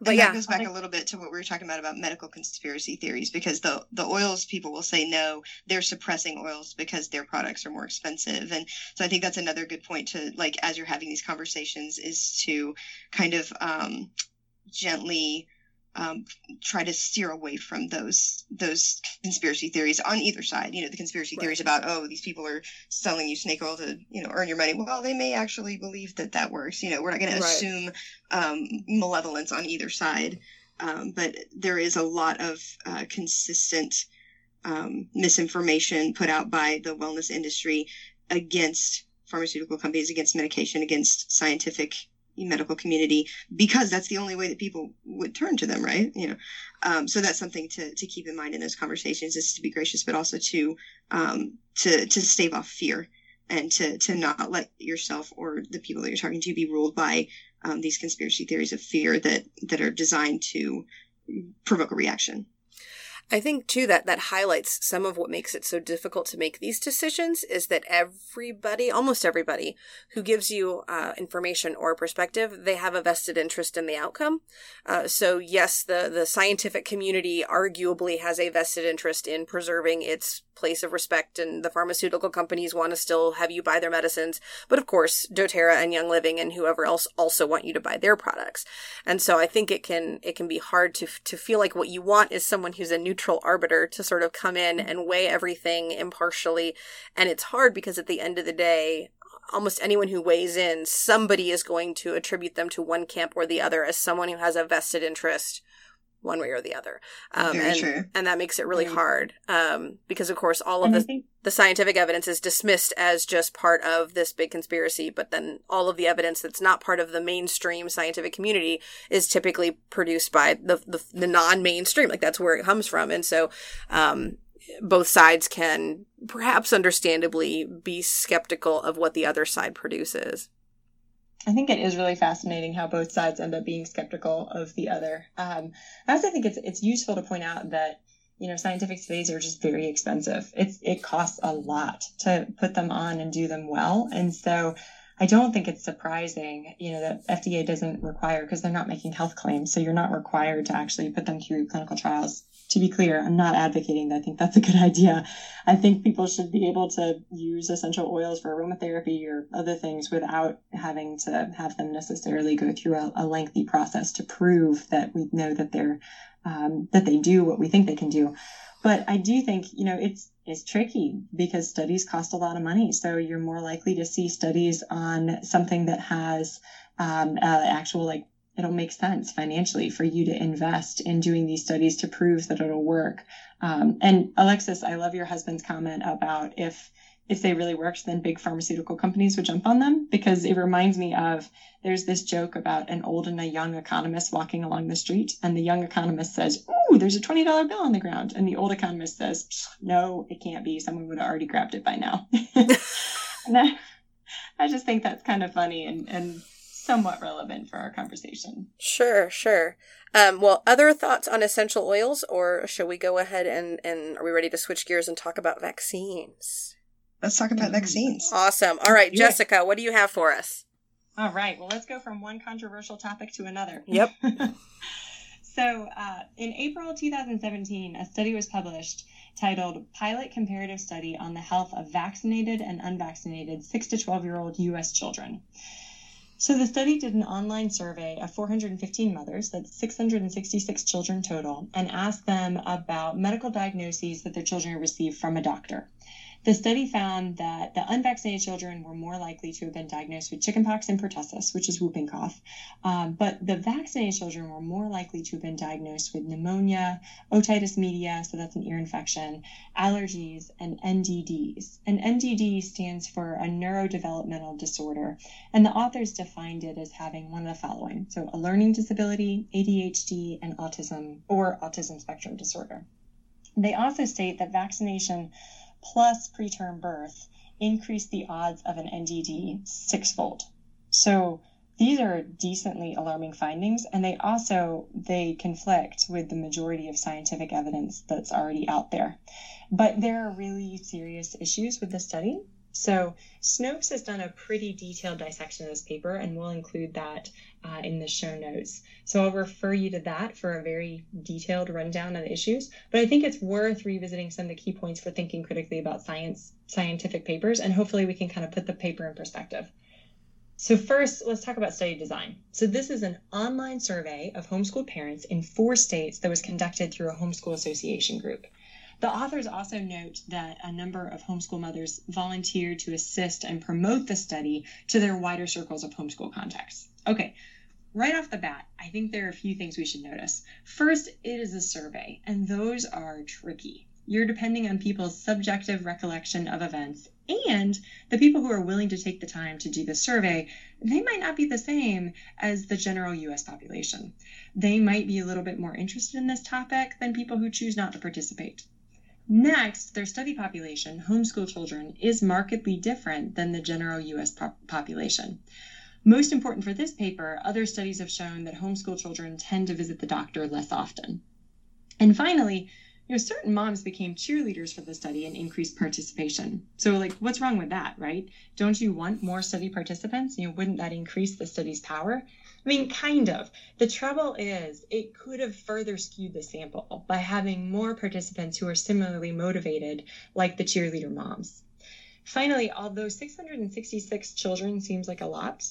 but and yeah, that goes back a little bit to what we were talking about about medical conspiracy theories because the the oils people will say no they're suppressing oils because their products are more expensive. And so i think that's another good point to like as you're having these conversations is to kind of um, gently um, try to steer away from those those conspiracy theories on either side. You know, the conspiracy Right. theories about oh these people are selling you snake oil to you know earn your money. Well, they may actually believe that that works. You know, we're not going Right. to assume um, malevolence on either side, um, but there is a lot of uh, consistent um, misinformation put out by the wellness industry against pharmaceutical companies, against medication, against scientific medical community because that's the only way that people would turn to them right? You know um, so that's something to, to keep in mind in those conversations is to be gracious but also to um, to to stave off fear and to to not let yourself or the people that you're talking to be ruled by um, these conspiracy theories of fear that that are designed to provoke a reaction I think too that that highlights some of what makes it so difficult to make these decisions is that everybody, almost everybody, who gives you uh, information or perspective, they have a vested interest in the outcome. Uh, so yes, the the scientific community arguably has a vested interest in preserving its place of respect, and the pharmaceutical companies want to still have you buy their medicines. But of course, doTERRA and Young Living and whoever else also want you to buy their products. And so I think it can it can be hard to to feel like what you want is someone who's a neutral arbiter to sort of come in and weigh everything impartially. And it's hard because at the end of the day, almost anyone who weighs in, somebody is going to attribute them to one camp or the other as someone who has a vested interest one way or the other. Um, Very and, true. and that makes it really hard um, because, of course, all of the think the scientific evidence is dismissed as just part of this big conspiracy, but then all of the evidence that's not part of the mainstream scientific community is typically produced by the the, the non-mainstream. Like that's where it comes from, and so um, both sides can perhaps understandably be skeptical of what the other side produces. I think it is really fascinating how both sides end up being skeptical of the other. Um, I also think it's it's useful to point out that you know scientific studies are just very expensive. It's it costs a lot to put them on and do them well, and so I don't think it's surprising you know that FDA doesn't require because they're not making health claims, so you're not required to actually put them through clinical trials. To be clear, I'm not advocating that. I think that's a good idea. I think people should be able to use essential oils for aromatherapy or other things without having to have them necessarily go through a, a lengthy process to prove that we know that they're um, that they do what we think they can do. But I do think you know it's it's tricky because studies cost a lot of money, so you're more likely to see studies on something that has um, uh, actual like it'll make sense financially for you to invest in doing these studies to prove that it'll work. Um, and Alexis, I love your husband's comment about if if they really worked, then big pharmaceutical companies would jump on them because it reminds me of there's this joke about an old and a young economist walking along the street, and the young economist says, "Ooh, there's a twenty dollar bill on the ground," and the old economist says, "No, it can't be. Someone would have already grabbed it by now." and I, I just think that's kind of funny and and somewhat relevant for our conversation. Sure, sure. Um, well, other thoughts on essential oils, or shall we go ahead and and are we ready to switch gears and talk about vaccines? let's talk about vaccines Awesome. All right, Jessica, what do you have for us? All right. Well, let's go from one controversial topic to another. Yep. so, uh, in April 2017, a study was published titled Pilot Comparative Study on the Health of Vaccinated and Unvaccinated 6 to 12 year old U.S. Children. So the study did an online survey of 415 mothers, that's 666 children total, and asked them about medical diagnoses that their children received from a doctor. The study found that the unvaccinated children were more likely to have been diagnosed with chickenpox and pertussis, which is whooping cough, um, but the vaccinated children were more likely to have been diagnosed with pneumonia, otitis media, so that's an ear infection, allergies, and NDDs. And NDD stands for a neurodevelopmental disorder, and the authors defined it as having one of the following so a learning disability, ADHD, and autism or autism spectrum disorder. They also state that vaccination plus preterm birth increase the odds of an NDD sixfold. So these are decently alarming findings and they also they conflict with the majority of scientific evidence that's already out there. But there are really serious issues with the study so Snopes has done a pretty detailed dissection of this paper, and we'll include that uh, in the show notes. So I'll refer you to that for a very detailed rundown of the issues. But I think it's worth revisiting some of the key points for thinking critically about science, scientific papers, and hopefully we can kind of put the paper in perspective. So first, let's talk about study design. So this is an online survey of homeschool parents in four states that was conducted through a homeschool association group. The authors also note that a number of homeschool mothers volunteered to assist and promote the study to their wider circles of homeschool contacts. Okay, right off the bat, I think there are a few things we should notice. First, it is a survey, and those are tricky. You're depending on people's subjective recollection of events, and the people who are willing to take the time to do the survey, they might not be the same as the general US population. They might be a little bit more interested in this topic than people who choose not to participate. Next, their study population, homeschool children, is markedly different than the general US pop- population. Most important for this paper, other studies have shown that homeschool children tend to visit the doctor less often. And finally, you know, certain moms became cheerleaders for the study and increased participation. So, like, what's wrong with that, right? Don't you want more study participants? You know, wouldn't that increase the study's power? I mean, kind of. The trouble is, it could have further skewed the sample by having more participants who are similarly motivated, like the cheerleader moms. Finally, although 666 children seems like a lot,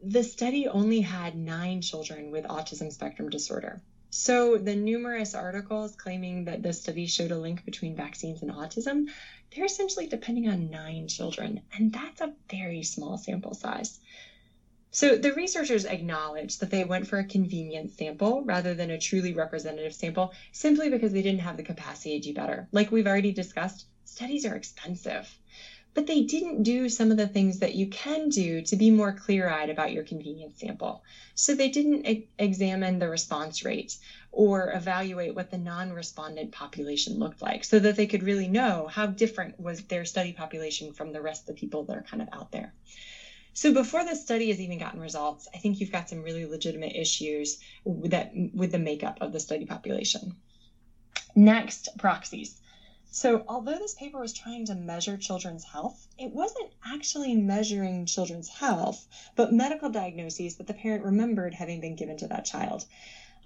the study only had nine children with autism spectrum disorder. So, the numerous articles claiming that the study showed a link between vaccines and autism, they're essentially depending on nine children, and that's a very small sample size. So the researchers acknowledged that they went for a convenient sample rather than a truly representative sample simply because they didn't have the capacity to do better. Like we've already discussed, studies are expensive. But they didn't do some of the things that you can do to be more clear eyed about your convenience sample. So they didn't e- examine the response rate or evaluate what the non respondent population looked like so that they could really know how different was their study population from the rest of the people that are kind of out there. So before this study has even gotten results, I think you've got some really legitimate issues with that with the makeup of the study population. Next, proxies. So, although this paper was trying to measure children's health, it wasn't actually measuring children's health, but medical diagnoses that the parent remembered having been given to that child.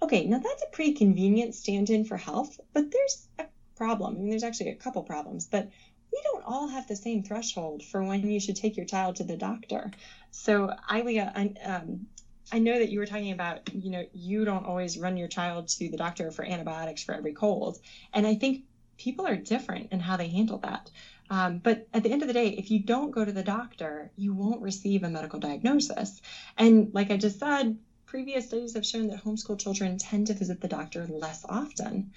Okay, now that's a pretty convenient stand in for health, but there's a problem. I mean, there's actually a couple problems, but we don't all have the same threshold for when you should take your child to the doctor. So, Ilia, um, I know that you were talking about, you know, you don't always run your child to the doctor for antibiotics for every cold. And I think people are different in how they handle that. Um, but at the end of the day, if you don't go to the doctor, you won't receive a medical diagnosis. And like I just said, previous studies have shown that homeschool children tend to visit the doctor less often.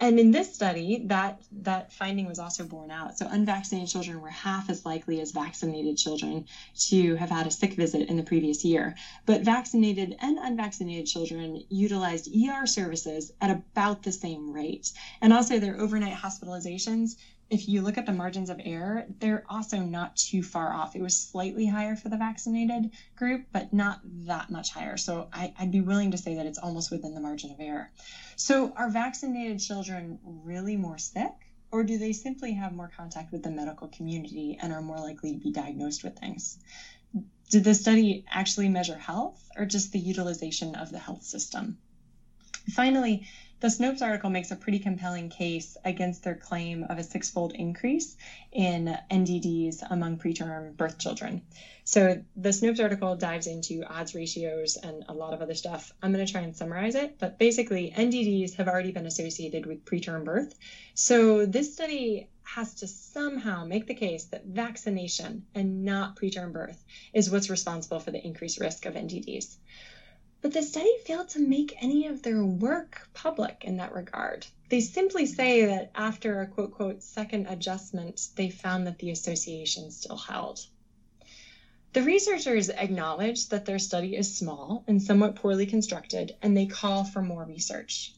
And in this study, that that finding was also borne out. So unvaccinated children were half as likely as vaccinated children to have had a sick visit in the previous year. But vaccinated and unvaccinated children utilized ER services at about the same rate. And also their overnight hospitalizations if you look at the margins of error, they're also not too far off. It was slightly higher for the vaccinated group, but not that much higher. So I, would be willing to say that it's almost within the margin of error. So are vaccinated children really more sick? Or do they simply have more contact with the medical community and are more likely to be diagnosed with things? Did the study actually measure health or just the utilization of the health system? Finally, the Snopes article makes a pretty compelling case against their claim of a six-fold increase in NDDs among preterm birth children. So the Snopes article dives into odds ratios and a lot of other stuff. I'm going to try and summarize it, but basically NDDs have already been associated with preterm birth. So this study has to somehow make the case that vaccination and not preterm birth is what's responsible for the increased risk of NDDs. But the study failed to make any of their work public in that regard. They simply say that after a quote, quote, second adjustment, they found that the association still held. The researchers acknowledge that their study is small and somewhat poorly constructed, and they call for more research.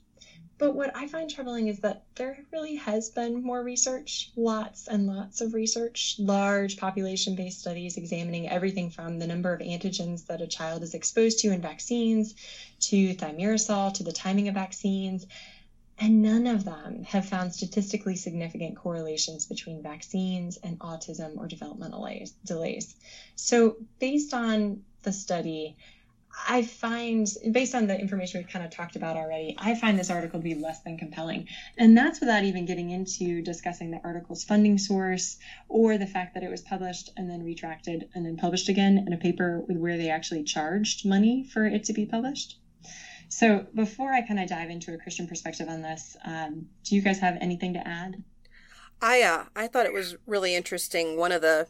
But what I find troubling is that there really has been more research, lots and lots of research, large population based studies examining everything from the number of antigens that a child is exposed to in vaccines to thimerosal to the timing of vaccines. And none of them have found statistically significant correlations between vaccines and autism or developmental delays. So, based on the study, I find, based on the information we've kind of talked about already, I find this article to be less than compelling. And that's without even getting into discussing the article's funding source or the fact that it was published and then retracted and then published again in a paper with where they actually charged money for it to be published. So before I kind of dive into a Christian perspective on this, um, do you guys have anything to add? I uh, I thought it was really interesting. One of the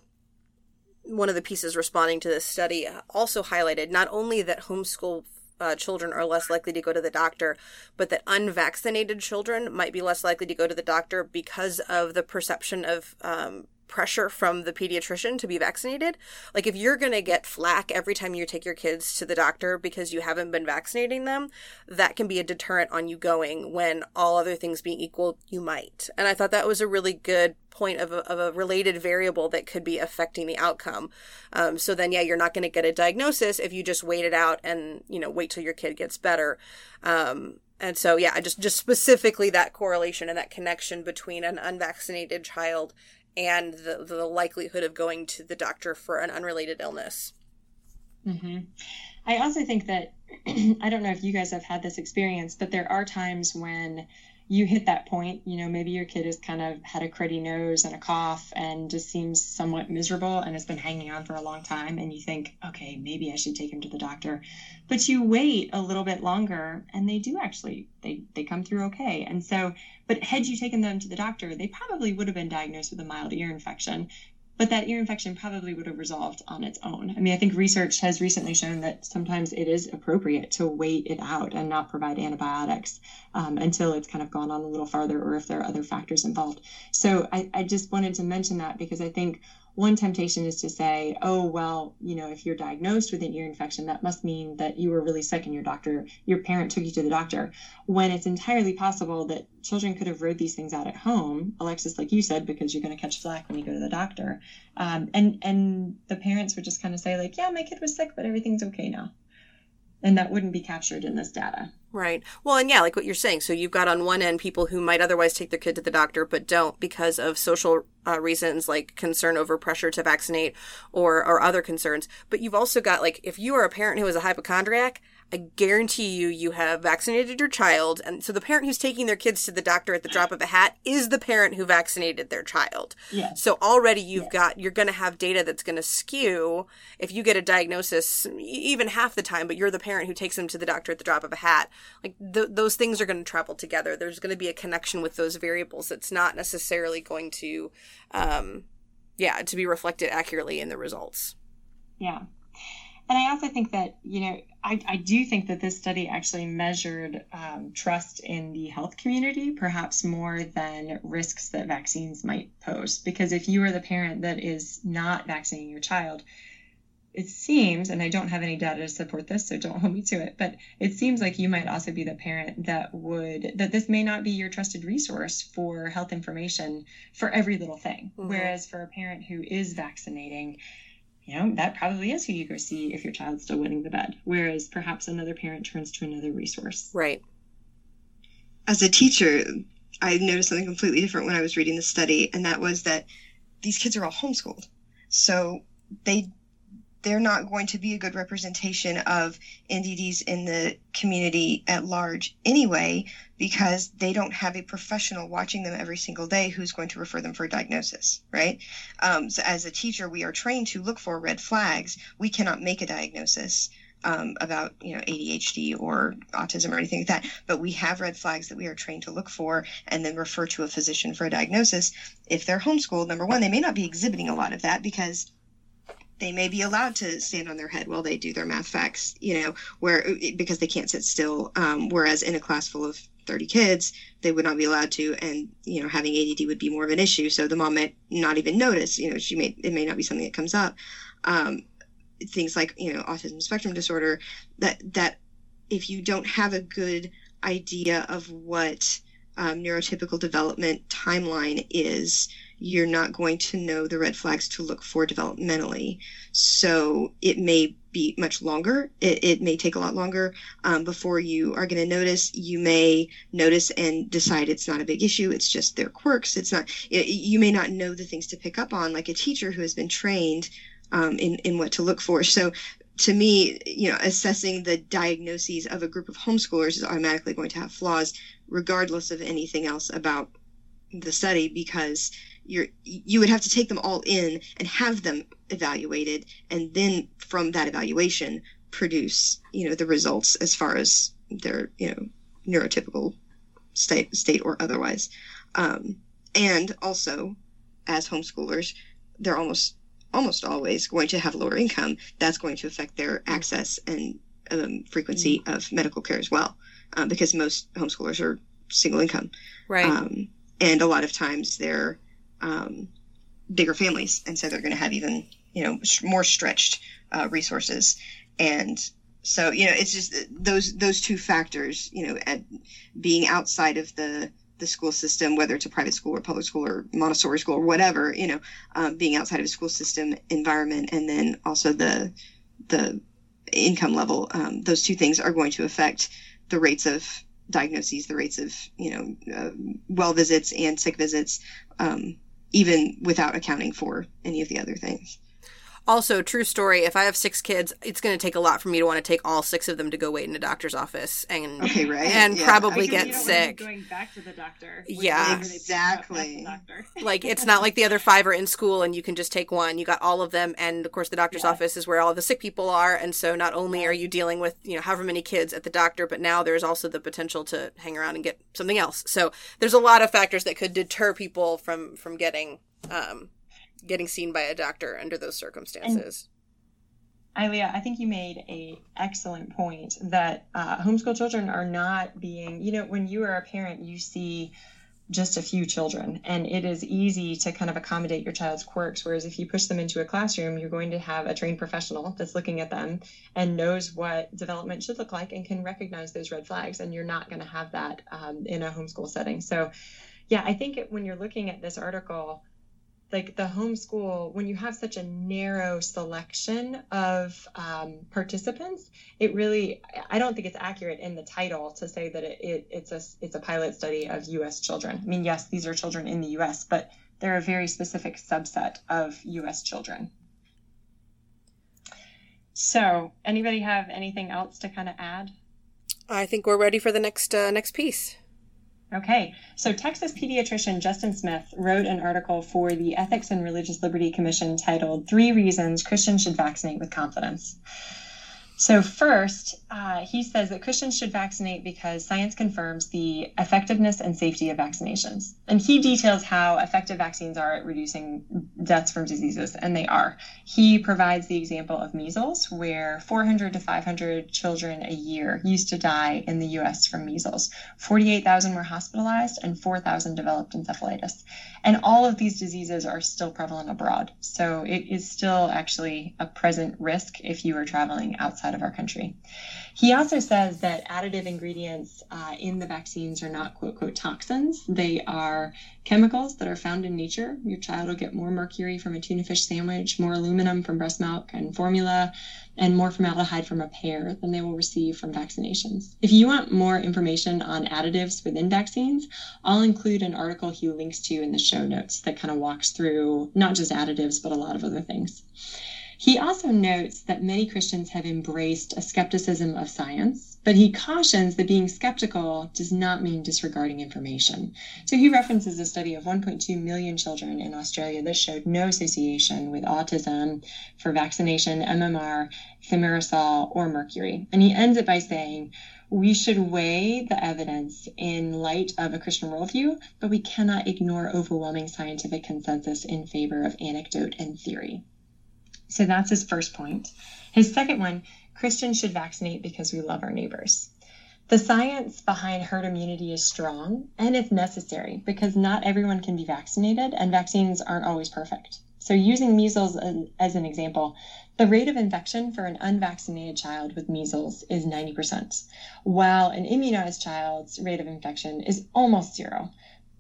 one of the pieces responding to this study also highlighted not only that homeschool uh, children are less likely to go to the doctor, but that unvaccinated children might be less likely to go to the doctor because of the perception of um, pressure from the pediatrician to be vaccinated. Like if you're going to get flack every time you take your kids to the doctor because you haven't been vaccinating them, that can be a deterrent on you going when all other things being equal, you might. And I thought that was a really good point of a, of a related variable that could be affecting the outcome. Um, so then, yeah, you're not going to get a diagnosis if you just wait it out and, you know, wait till your kid gets better. Um, and so, yeah, just just specifically that correlation and that connection between an unvaccinated child and the, the likelihood of going to the doctor for an unrelated illness. Mm-hmm. I also think that I don't know if you guys have had this experience, but there are times when you hit that point, you know, maybe your kid has kind of had a cruddy nose and a cough and just seems somewhat miserable and has been hanging on for a long time. And you think, okay, maybe I should take him to the doctor. But you wait a little bit longer and they do actually, they, they come through okay. And so, but had you taken them to the doctor, they probably would have been diagnosed with a mild ear infection but that ear infection probably would have resolved on its own. I mean, I think research has recently shown that sometimes it is appropriate to wait it out and not provide antibiotics um, until it's kind of gone on a little farther or if there are other factors involved. So I, I just wanted to mention that because I think one temptation is to say, oh, well, you know, if you're diagnosed with an ear infection, that must mean that you were really sick and your doctor, your parent took you to the doctor. When it's entirely possible that children could have rode these things out at home, Alexis, like you said, because you're going to catch flack when you go to the doctor. Um, and, and the parents would just kind of say, like, yeah, my kid was sick, but everything's okay now. And that wouldn't be captured in this data. Right. Well, and yeah, like what you're saying. So you've got on one end people who might otherwise take their kid to the doctor but don't because of social uh, reasons like concern over pressure to vaccinate or or other concerns. But you've also got like if you are a parent who is a hypochondriac, I guarantee you, you have vaccinated your child. And so the parent who's taking their kids to the doctor at the drop of a hat is the parent who vaccinated their child. So already you've yes. got, you're going to have data that's going to skew if you get a diagnosis, even half the time, but you're the parent who takes them to the doctor at the drop of a hat. Like th- those things are going to travel together. There's going to be a connection with those variables that's not necessarily going to, um, yeah, to be reflected accurately in the results. Yeah. And I also think that, you know, I, I do think that this study actually measured um, trust in the health community, perhaps more than risks that vaccines might pose. Because if you are the parent that is not vaccinating your child, it seems, and I don't have any data to support this, so don't hold me to it, but it seems like you might also be the parent that would, that this may not be your trusted resource for health information for every little thing. Mm-hmm. Whereas for a parent who is vaccinating, you know, that probably is who you go see if your child's still winning the bed. Whereas perhaps another parent turns to another resource. Right. As a teacher, I noticed something completely different when I was reading the study, and that was that these kids are all homeschooled. So they they're not going to be a good representation of NDDs in the community at large anyway, because they don't have a professional watching them every single day who's going to refer them for a diagnosis, right? Um, so as a teacher, we are trained to look for red flags. We cannot make a diagnosis. Um, about you know ADHD or autism or anything like that, but we have red flags that we are trained to look for and then refer to a physician for a diagnosis. If they're homeschooled, number one, they may not be exhibiting a lot of that because they may be allowed to stand on their head while they do their math facts, you know, where because they can't sit still. Um, whereas in a class full of 30 kids, they would not be allowed to, and you know, having ADD would be more of an issue. So the mom may not even notice. You know, she may it may not be something that comes up. Um, things like you know autism spectrum disorder that that if you don't have a good idea of what um, neurotypical development timeline is you're not going to know the red flags to look for developmentally. So it may be much longer. It, it may take a lot longer um, before you are going to notice. You may notice and decide it's not a big issue. It's just their quirks. It's not, you may not know the things to pick up on like a teacher who has been trained um, in, in what to look for. So to me, you know, assessing the diagnoses of a group of homeschoolers is automatically going to have flaws, regardless of anything else about the study, because you're you would have to take them all in and have them evaluated and then from that evaluation produce you know the results as far as their you know neurotypical state state or otherwise. Um, and also as homeschoolers they're almost almost always going to have lower income that's going to affect their access and um, frequency mm. of medical care as well um, because most homeschoolers are single income. Right. Um, and a lot of times they're um, bigger families, and so they're going to have even you know more stretched uh, resources, and so you know it's just those those two factors, you know, at being outside of the the school system, whether it's a private school or public school or Montessori school or whatever, you know, um, being outside of a school system environment, and then also the the income level, um, those two things are going to affect the rates of diagnoses, the rates of you know uh, well visits and sick visits, um, even without accounting for any of the other things. Also, true story. If I have six kids, it's going to take a lot for me to want to take all six of them to go wait in a doctor's office and okay, right? and yeah. probably get you don't sick. Want going back to the doctor. Yeah. Exactly. like it's not like the other five are in school and you can just take one. You got all of them, and of course the doctor's Yeah. office is where all the sick people are. And so not only are you dealing with you know however many kids at the doctor, but now there's also the potential to hang around and get something else. So there's a lot of factors that could deter people from from getting um, getting seen by a doctor under those circumstances. Ilia, I think you made a excellent point that uh, homeschool children are not being, you know, when you are a parent, you see just a few children, and it is easy to kind of accommodate your child's quirks. Whereas if you push them into a classroom, you're going to have a trained professional that's looking at them and knows what development should look like and can recognize those red flags. And you're not going to have that um, in a homeschool setting. So, yeah, I think it, when you're looking at this article, like the homeschool, when you have such a narrow selection of um, participants, it really, I don't think it's accurate in the title to say that it, it, it's a it's a pilot study of U.S. children. I mean, yes, these are children in the U.S., but they're a very specific subset of U.S. children. So, anybody have anything else to kind of add? I think we're ready for the next uh, next piece. Okay, so Texas pediatrician Justin Smith wrote an article for the Ethics and Religious Liberty Commission titled Three Reasons Christians Should Vaccinate with Confidence. So, first, uh, he says that Christians should vaccinate because science confirms the effectiveness and safety of vaccinations. And he details how effective vaccines are at reducing deaths from diseases, and they are. He provides the example of measles, where 400 to 500 children a year used to die in the US from measles. 48,000 were hospitalized, and 4,000 developed encephalitis. And all of these diseases are still prevalent abroad. So, it is still actually a present risk if you are traveling outside of our country. He also says that additive ingredients uh, in the vaccines are not quote, quote, toxins. They are chemicals that are found in nature. Your child will get more mercury from a tuna fish sandwich, more aluminum from breast milk and formula, and more formaldehyde from a pear than they will receive from vaccinations. If you want more information on additives within vaccines, I'll include an article he links to in the show notes that kind of walks through not just additives, but a lot of other things. He also notes that many Christians have embraced a skepticism of science, but he cautions that being skeptical does not mean disregarding information. So he references a study of 1.2 million children in Australia that showed no association with autism for vaccination, MMR, thimerosal, or mercury. And he ends it by saying, we should weigh the evidence in light of a Christian worldview, but we cannot ignore overwhelming scientific consensus in favor of anecdote and theory. So that's his first point. His second one Christians should vaccinate because we love our neighbors. The science behind herd immunity is strong and it's necessary because not everyone can be vaccinated and vaccines aren't always perfect. So, using measles as an example, the rate of infection for an unvaccinated child with measles is 90%, while an immunized child's rate of infection is almost zero.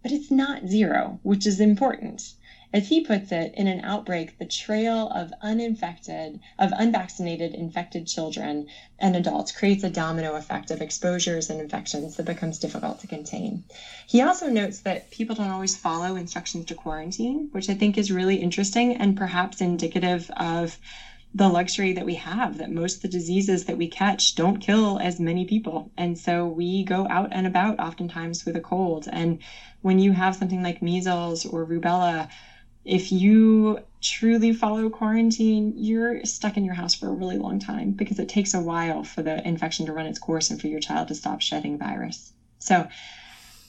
But it's not zero, which is important. As he puts it, in an outbreak, the trail of uninfected, of unvaccinated infected children and adults creates a domino effect of exposures and infections that becomes difficult to contain. He also notes that people don't always follow instructions to quarantine, which I think is really interesting and perhaps indicative of the luxury that we have that most of the diseases that we catch don't kill as many people. And so we go out and about oftentimes with a cold. And when you have something like measles or rubella, if you truly follow quarantine, you're stuck in your house for a really long time because it takes a while for the infection to run its course and for your child to stop shedding virus. So,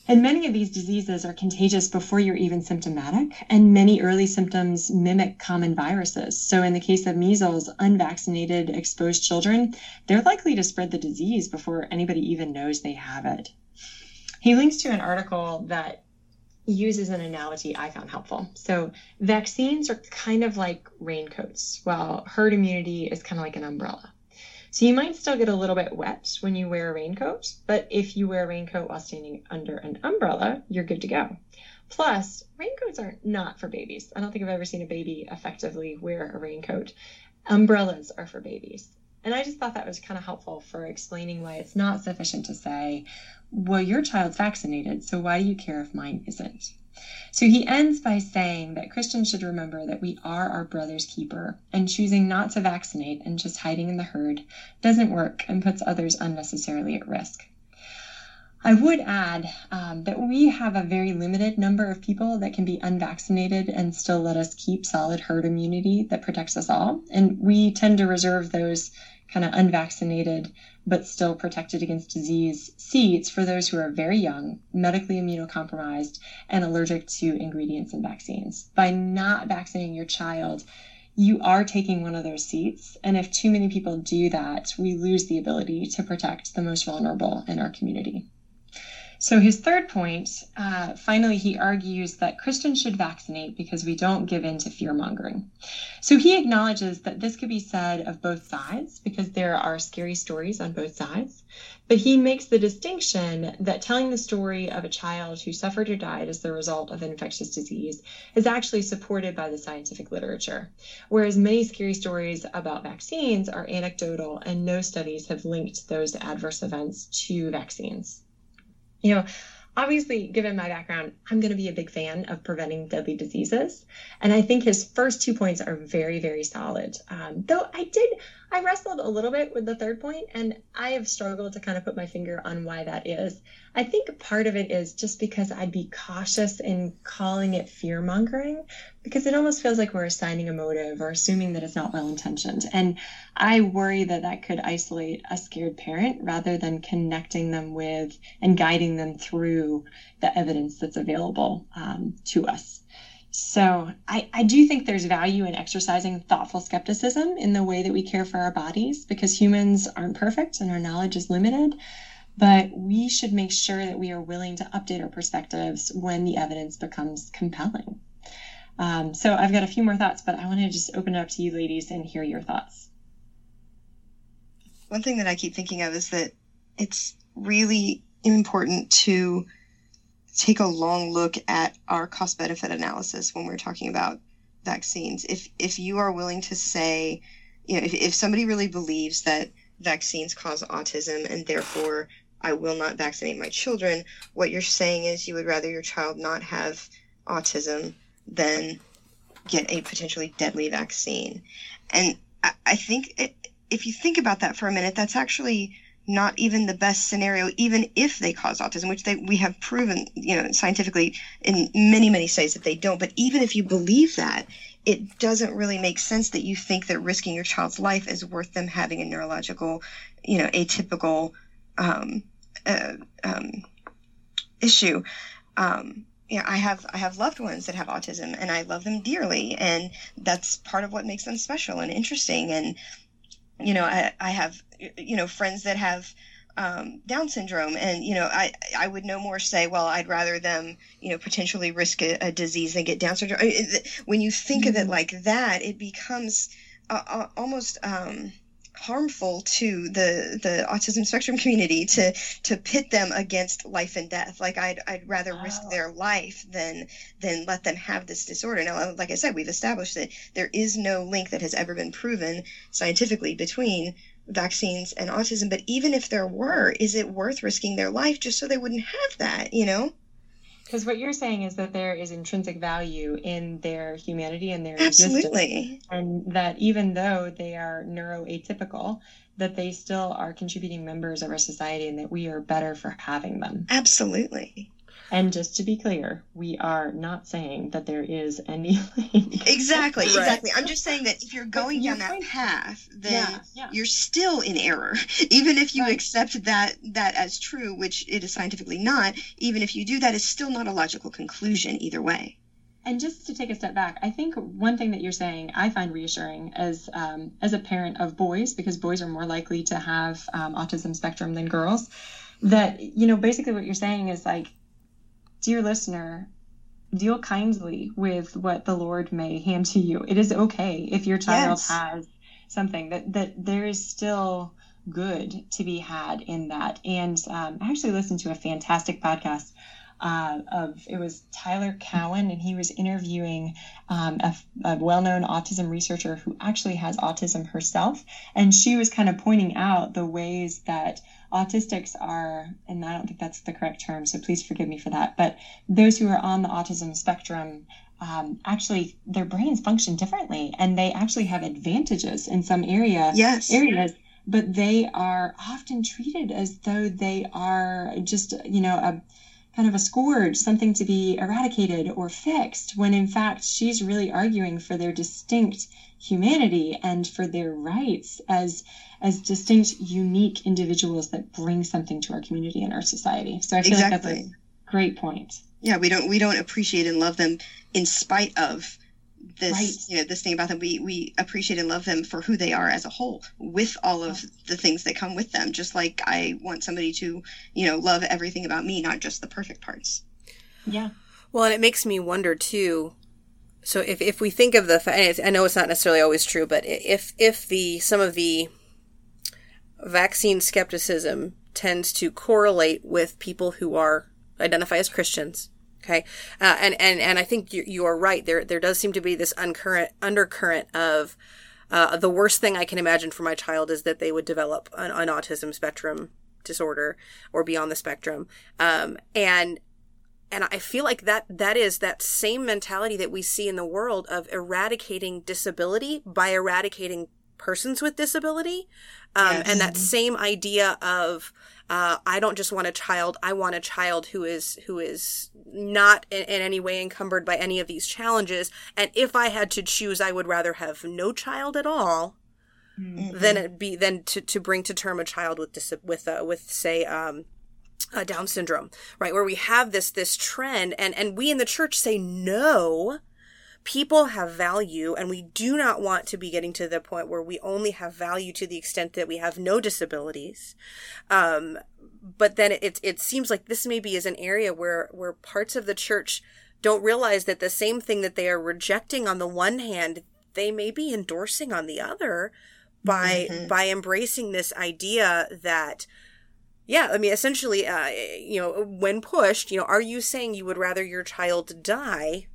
and many of these diseases are contagious before you're even symptomatic, and many early symptoms mimic common viruses. So, in the case of measles, unvaccinated exposed children, they're likely to spread the disease before anybody even knows they have it. He links to an article that uses an analogy I found helpful. So, vaccines are kind of like raincoats, while herd immunity is kind of like an umbrella. So, you might still get a little bit wet when you wear a raincoat, but if you wear a raincoat while standing under an umbrella, you're good to go. Plus, raincoats are not for babies. I don't think I've ever seen a baby effectively wear a raincoat. Umbrellas are for babies. And I just thought that was kind of helpful for explaining why it's not sufficient to say, well, your child's vaccinated, so why do you care if mine isn't? So he ends by saying that Christians should remember that we are our brother's keeper, and choosing not to vaccinate and just hiding in the herd doesn't work and puts others unnecessarily at risk. I would add um, that we have a very limited number of people that can be unvaccinated and still let us keep solid herd immunity that protects us all. And we tend to reserve those kind of unvaccinated but still protected against disease seats for those who are very young, medically immunocompromised, and allergic to ingredients in vaccines. By not vaccinating your child, you are taking one of those seats. And if too many people do that, we lose the ability to protect the most vulnerable in our community. So, his third point, uh, finally, he argues that Christians should vaccinate because we don't give in to fear mongering. So, he acknowledges that this could be said of both sides because there are scary stories on both sides. But he makes the distinction that telling the story of a child who suffered or died as the result of an infectious disease is actually supported by the scientific literature. Whereas many scary stories about vaccines are anecdotal and no studies have linked those adverse events to vaccines you know, obviously, given my background, I'm going to be a big fan of preventing deadly diseases. And I think his first two points are very, very solid. Um, though I did, I wrestled a little bit with the third point, and I have struggled to kind of put my finger on why that is. I think part of it is just because I'd be cautious in calling it fear mongering, because it almost feels like we're assigning a motive or assuming that it's not well intentioned. And I worry that that could isolate a scared parent rather than connecting them with and guiding them through the evidence that's available um, to us. So I, I do think there's value in exercising thoughtful skepticism in the way that we care for our bodies because humans aren't perfect and our knowledge is limited. But we should make sure that we are willing to update our perspectives when the evidence becomes compelling. Um, so I've got a few more thoughts, but I want to just open it up to you ladies and hear your thoughts. One thing that I keep thinking of is that it's really important to take a long look at our cost benefit analysis when we're talking about vaccines. If if you are willing to say, you know, if, if somebody really believes that vaccines cause autism and therefore I will not vaccinate my children, what you're saying is you would rather your child not have autism than get a potentially deadly vaccine. And I, I think it, if you think about that for a minute, that's actually not even the best scenario, even if they cause autism, which they, we have proven, you know, scientifically in many, many studies that they don't. But even if you believe that, it doesn't really make sense that you think that risking your child's life is worth them having a neurological, you know, atypical um, uh, um, issue. Um, yeah, I have I have loved ones that have autism, and I love them dearly, and that's part of what makes them special and interesting. And you know, I I have you know friends that have um, Down syndrome, and you know, I I would no more say, well, I'd rather them, you know, potentially risk a, a disease than get Down syndrome. I mean, when you think mm-hmm. of it mm-hmm. like that, it becomes uh, uh, almost um, harmful to the the autism spectrum community to to pit them against life and death like i'd i'd rather oh. risk their life than than let them have this disorder now like i said we've established that there is no link that has ever been proven scientifically between vaccines and autism but even if there were is it worth risking their life just so they wouldn't have that you know because what you're saying is that there is intrinsic value in their humanity and their Absolutely. existence, and that even though they are neuroatypical, that they still are contributing members of our society, and that we are better for having them. Absolutely. And just to be clear, we are not saying that there is any link. Exactly, right. exactly. I'm just saying that if you're going down that path, then yeah, yeah. you're still in error. Even if you right. accept that that as true, which it is scientifically not, even if you do that, it's still not a logical conclusion either way. And just to take a step back, I think one thing that you're saying I find reassuring as um, as a parent of boys, because boys are more likely to have um, autism spectrum than girls. That you know, basically, what you're saying is like Dear listener, deal kindly with what the Lord may hand to you. It is okay if your child yes. has something that that there is still good to be had in that. And um, I actually listened to a fantastic podcast uh, of it was Tyler Cowen, and he was interviewing um, a, a well-known autism researcher who actually has autism herself, and she was kind of pointing out the ways that autistics are, and I don't think that's the correct term, so please forgive me for that, but those who are on the autism spectrum um, actually their brains function differently and they actually have advantages in some area yes. areas but they are often treated as though they are just you know a kind of a scourge something to be eradicated or fixed when in fact she's really arguing for their distinct humanity and for their rights as as distinct, unique individuals that bring something to our community and our society. So I feel exactly. like that's a great point. Yeah, we don't we don't appreciate and love them in spite of this right. you know this thing about them we we appreciate and love them for who they are as a whole with all of the things that come with them just like i want somebody to you know love everything about me not just the perfect parts yeah well and it makes me wonder too so if, if we think of the i know it's not necessarily always true but if if the some of the vaccine skepticism tends to correlate with people who are identify as Christians. Okay, uh, and and and I think you, you are right. There there does seem to be this uncurrent undercurrent of uh, the worst thing I can imagine for my child is that they would develop an, an autism spectrum disorder or be on the spectrum. Um, and and I feel like that that is that same mentality that we see in the world of eradicating disability by eradicating persons with disability. Um, yes. And that same idea of, uh, I don't just want a child. I want a child who is who is not in, in, any way encumbered by any of these challenges. And if I had to choose, I would rather have no child at all mm-hmm. than it be than to, to bring to term a child with dis- with uh, with say um, uh, Down syndrome, right? Where we have this this trend, and and we in the church say no people have value and we do not want to be getting to the point where we only have value to the extent that we have no disabilities um, but then it, it seems like this maybe is an area where where parts of the church don't realize that the same thing that they are rejecting on the one hand they may be endorsing on the other by mm-hmm. by embracing this idea that yeah i mean essentially uh, you know when pushed you know are you saying you would rather your child die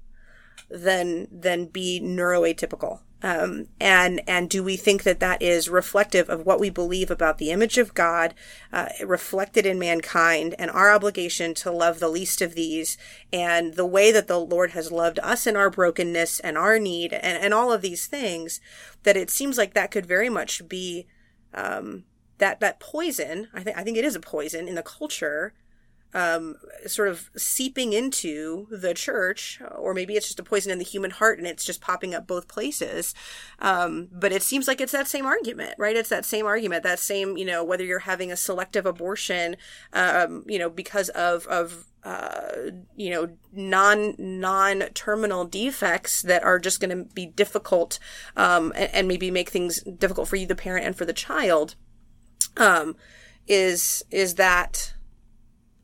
than than be neuroatypical. Um, and and do we think that that is reflective of what we believe about the image of God uh, reflected in mankind and our obligation to love the least of these and the way that the Lord has loved us in our brokenness and our need and, and all of these things that it seems like that could very much be um, that that poison I think I think it is a poison in the culture um, sort of seeping into the church, or maybe it's just a poison in the human heart and it's just popping up both places. Um, but it seems like it's that same argument, right? It's that same argument, that same, you know, whether you're having a selective abortion, um, you know, because of, of, uh, you know, non non terminal defects that are just going to be difficult, um, and, and, maybe make things difficult for you, the parent, and for the child. Um, is is that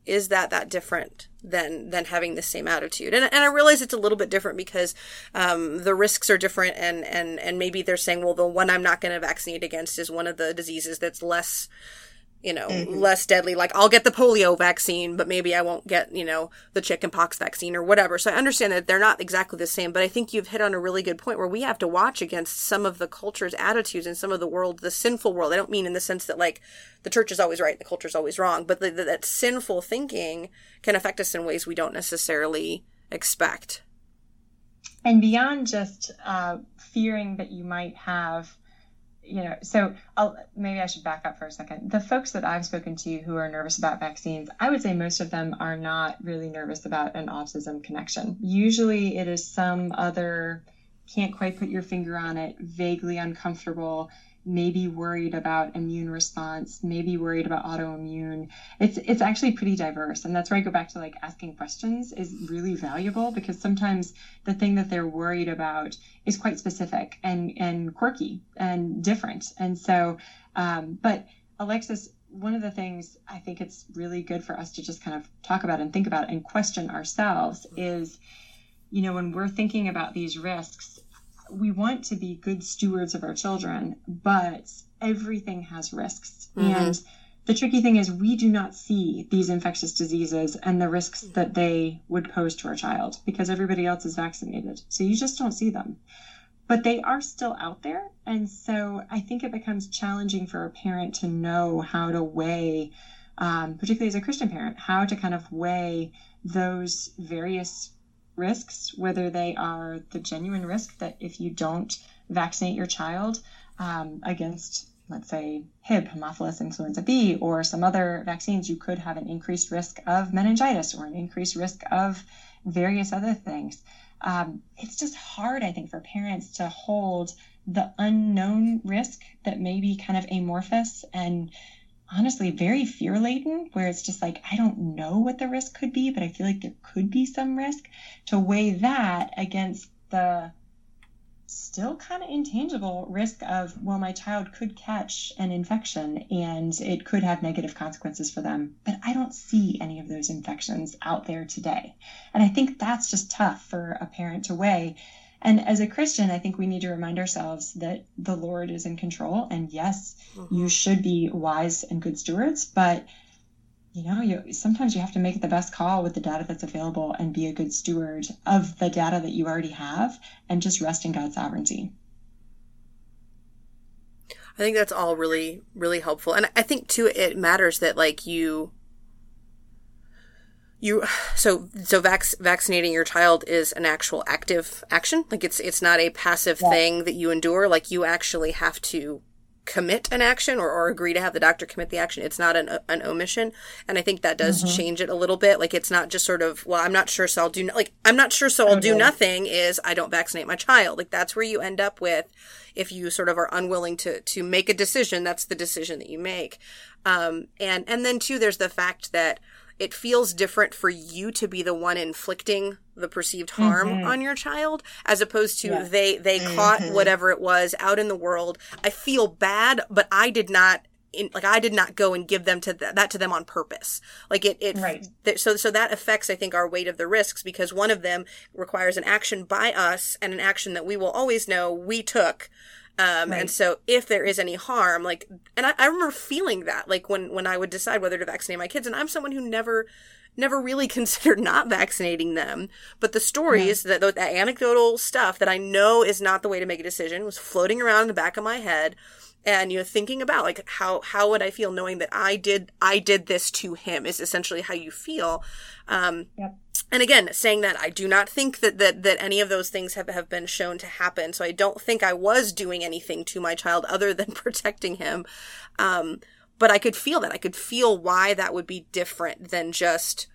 is that that different than than having the same attitude? And, and i realize it's a little bit different because um, the risks are different and and and maybe they're saying well the one i'm not going to vaccinate against is one of the diseases that's less you know, mm-hmm. less deadly. Like I'll get the polio vaccine, but maybe I won't get, you know, the chickenpox vaccine or whatever. So I understand that they're not exactly the same, but I think you've hit on a really good point where we have to watch against some of the culture's attitudes and some of the world, the sinful world. I don't mean in the sense that like the church is always right, the culture is always wrong, but the, the, that sinful thinking can affect us in ways we don't necessarily expect. And beyond just uh, fearing that you might have you know, so I'll, maybe I should back up for a second. The folks that I've spoken to who are nervous about vaccines, I would say most of them are not really nervous about an autism connection. Usually it is some other, can't quite put your finger on it, vaguely uncomfortable, maybe worried about immune response, maybe worried about autoimmune. It's it's actually pretty diverse, and that's where I go back to like asking questions is really valuable because sometimes the thing that they're worried about is quite specific and and quirky and different, and so. Um, but Alexis, one of the things I think it's really good for us to just kind of talk about and think about and question ourselves is, you know, when we're thinking about these risks, we want to be good stewards of our children, but everything has risks. Mm-hmm. And the tricky thing is we do not see these infectious diseases and the risks that they would pose to our child because everybody else is vaccinated. So you just don't see them. But they are still out there. And so I think it becomes challenging for a parent to know how to weigh, um, particularly as a Christian parent, how to kind of weigh those various risks, whether they are the genuine risk that if you don't vaccinate your child um, against, let's say, Hib, Haemophilus influenza B, or some other vaccines, you could have an increased risk of meningitis or an increased risk of various other things. Um, it's just hard, I think, for parents to hold the unknown risk that may be kind of amorphous and honestly very fear laden, where it's just like, I don't know what the risk could be, but I feel like there could be some risk to weigh that against the still kind of intangible risk of, well, my child could catch an infection and it could have negative consequences for them. But I don't see any of those infections out there today. And I think that's just tough for a parent to weigh and as a Christian, I think we need to remind ourselves that the Lord is in control. And yes, mm-hmm. you should be wise and good stewards, but you know, you sometimes you have to make the best call with the data that's available and be a good steward of the data that you already have and just rest in God's sovereignty. I think that's all really, really helpful. And I think too, it matters that like you you so so vac- vaccinating your child is an actual active action. Like it's it's not a passive yeah. thing that you endure. Like you actually have to commit an action or, or agree to have the doctor commit the action. It's not an, an omission. And i think that does mm-hmm. change it a little bit. Like it's not just sort of well i'm not sure so i'll do no- like i'm not sure so i'll okay. do nothing is i don't vaccinate my child. Like that's where you end up with if you sort of are unwilling to to make a decision that's the decision that you make. Um and and then too there's the fact that it feels different for you to be the one inflicting the perceived harm mm-hmm. on your child as opposed to yeah. they they mm-hmm. caught whatever it was out in the world i feel bad but i did not in, like I did not go and give them to th- that to them on purpose. Like it, it right. th- so so that affects I think our weight of the risks because one of them requires an action by us and an action that we will always know we took um, right. And so if there is any harm, like, and I, I remember feeling that, like when, when I would decide whether to vaccinate my kids, and I'm someone who never, never really considered not vaccinating them. But the stories that that anecdotal stuff that I know is not the way to make a decision was floating around in the back of my head and you know thinking about like how how would i feel knowing that i did i did this to him is essentially how you feel um Yep. and again saying that i do not think that that that any of those things have have been shown to happen so i don't think i was doing anything to my child other than protecting him um but i could feel that i could feel why that would be different than just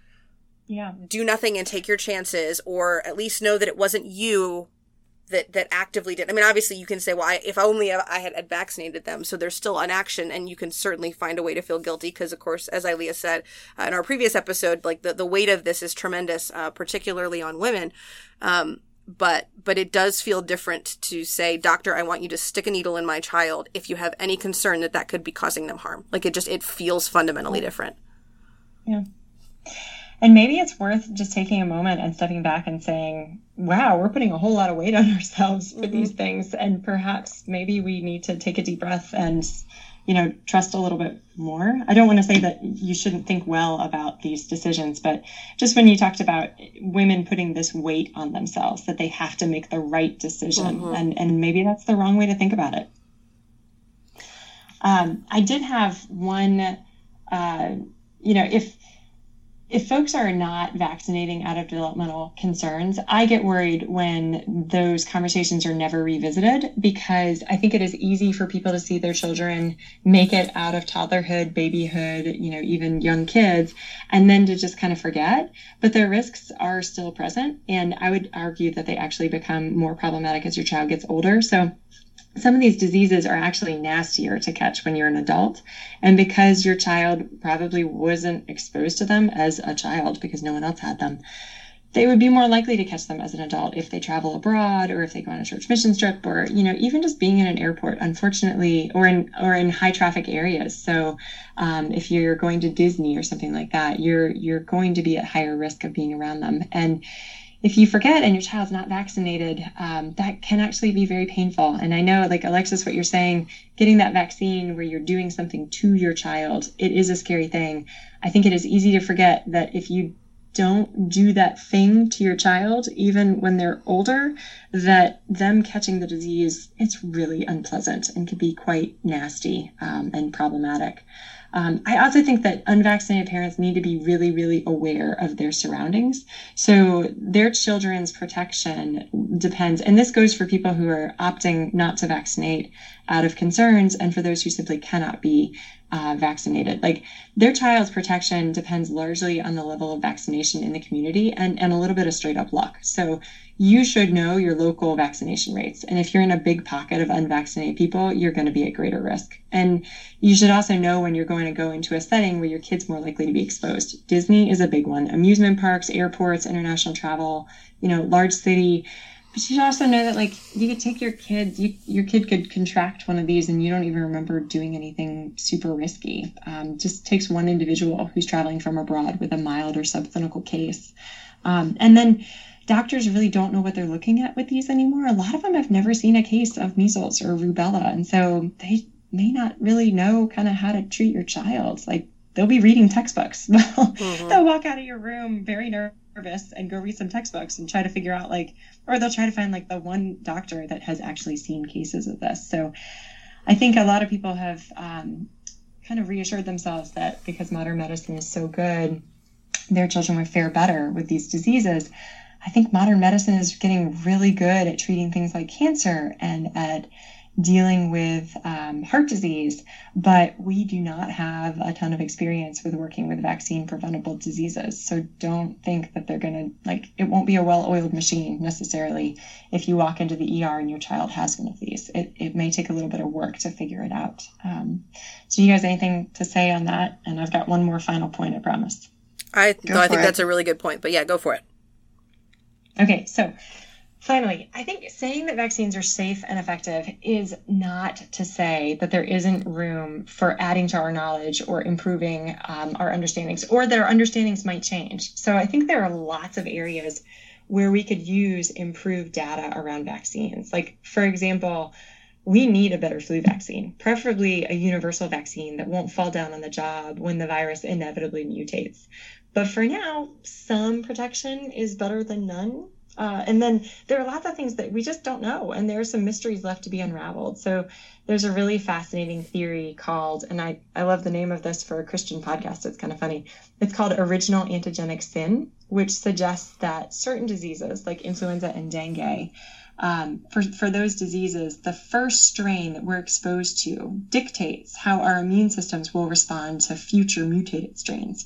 Yeah. do nothing and take your chances or at least know that it wasn't you that that actively did. I mean, obviously you can say, well, I, if only I had, vaccinated them. So there's still an action and you can certainly find a way to feel guilty because of course, as Ilia said uh, in our previous episode, like the, the weight of this is tremendous, uh, particularly on women. Um, but but it does feel different to say doctor i want you to stick a needle in my child if you have any concern that that could be causing them harm like it just it feels fundamentally different Yeah. And maybe it's worth just taking a moment and stepping back and saying, wow, we're putting a whole lot of weight on ourselves with these things. And perhaps maybe we need to take a deep breath and, you know, trust a little bit more. I don't want to say that you shouldn't think well about these decisions, but just when you talked about women putting this weight on themselves, that they have to make the right decision. Mhm. And, and maybe that's the wrong way to think about it. Um, I did have one, uh, you know, if if folks are not vaccinating out of developmental concerns, I get worried when those conversations are never revisited because I think it is easy for people to see their children make it out of toddlerhood, babyhood, you know, even young kids, and then to just kind of forget. But their risks are still present. And I would argue that they actually become more problematic as your child gets older. So some of these diseases are actually nastier to catch when you're an adult. And because your child probably wasn't exposed to them as a child because no one else had them, they would be more likely to catch them as an adult if they travel abroad or if they go on a church mission trip or you know even just being in an airport unfortunately or in or in high traffic areas so um, if you're going to disney or something like that you're you're going to be at higher risk of being around them and if you forget and your child's not vaccinated, um, that can actually be very painful. And I know, like Alexis, what you're saying, getting that vaccine where you're doing something to your child, it is a scary thing. I think it is easy to forget that if you don't do that thing to your child, even when they're older, that them catching the disease, it's really unpleasant and can be quite nasty um, and problematic. Um, I also think that unvaccinated parents need to be really, really aware of their surroundings. So their children's protection depends, and this goes for people who are opting not to vaccinate out of concerns, and for those who simply cannot be uh, vaccinated. Like their child's protection depends largely on the level of vaccination in the community and, and a little bit of straight up luck. So you should know your local vaccination rates. And if you're in a big pocket of unvaccinated people, you're going to be at greater risk. And you should also know when you're going to go into a setting where your kid's more likely to be exposed. Disney is a big one. Amusement parks, airports, international travel, you know, large city. But you should also know that like you could take your kid, you, your kid could contract one of these and you don't even remember doing anything super risky. Um, just takes one individual who's traveling from abroad with a mild or subclinical case. Um, and then doctors really don't know what they're looking at with these anymore. A lot of them have never seen a case of measles or rubella, and so they may not really know kind of how to treat your child. Like they'll be reading textbooks. Mhm. they'll walk out of your room very nervous and go read some textbooks and try to figure out like, or they'll try to find like the one doctor that has actually seen cases of this. So I think a lot of people have um, kind of reassured themselves that because modern medicine is so good, their children would fare better with these diseases. I think modern medicine is getting really good at treating things like cancer and at dealing with um, heart disease, but we do not have a ton of experience with working with vaccine preventable diseases. So don't think that they're going to, like, it won't be a well oiled machine necessarily if you walk into the ER and your child has one of these. It, it may take a little bit of work to figure it out. Um, so, you guys, anything to say on that? And I've got one more final point, I promise. I Go no, I think it. that's a really good point. But yeah, go for it. Okay, so finally, I think saying that vaccines are safe and effective is not to say that there isn't room for adding to our knowledge or improving um, our understandings, or that our understandings might change. So I think there are lots of areas where we could use improved data around vaccines. Like, for example, we need a better flu vaccine, preferably a universal vaccine that won't fall down on the job when the virus inevitably mutates. But for now, some protection is better than none. Uh, and then there are lots of things that we just don't know, and there are some mysteries left to be unraveled. So there's a really fascinating theory called, and I, I love the name of this for a Christian podcast. It's kind of funny. It's called original antigenic sin, which suggests that certain diseases like influenza and dengue um, for, for those diseases, the first strain that we're exposed to dictates how our immune systems will respond to future mutated strains,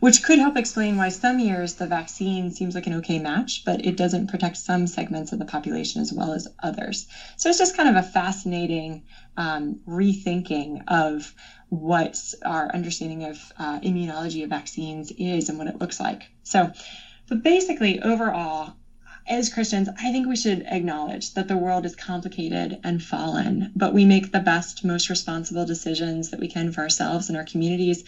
which could help explain why some years the vaccine seems like an okay match, but it doesn't protect some segments of the population as well as others. So it's just kind of a fascinating um, rethinking of what our understanding of uh, immunology of vaccines is and what it looks like. So, but basically, overall, as Christians, I think we should acknowledge that the world is complicated and fallen, but we make the best, most responsible decisions that we can for ourselves and our communities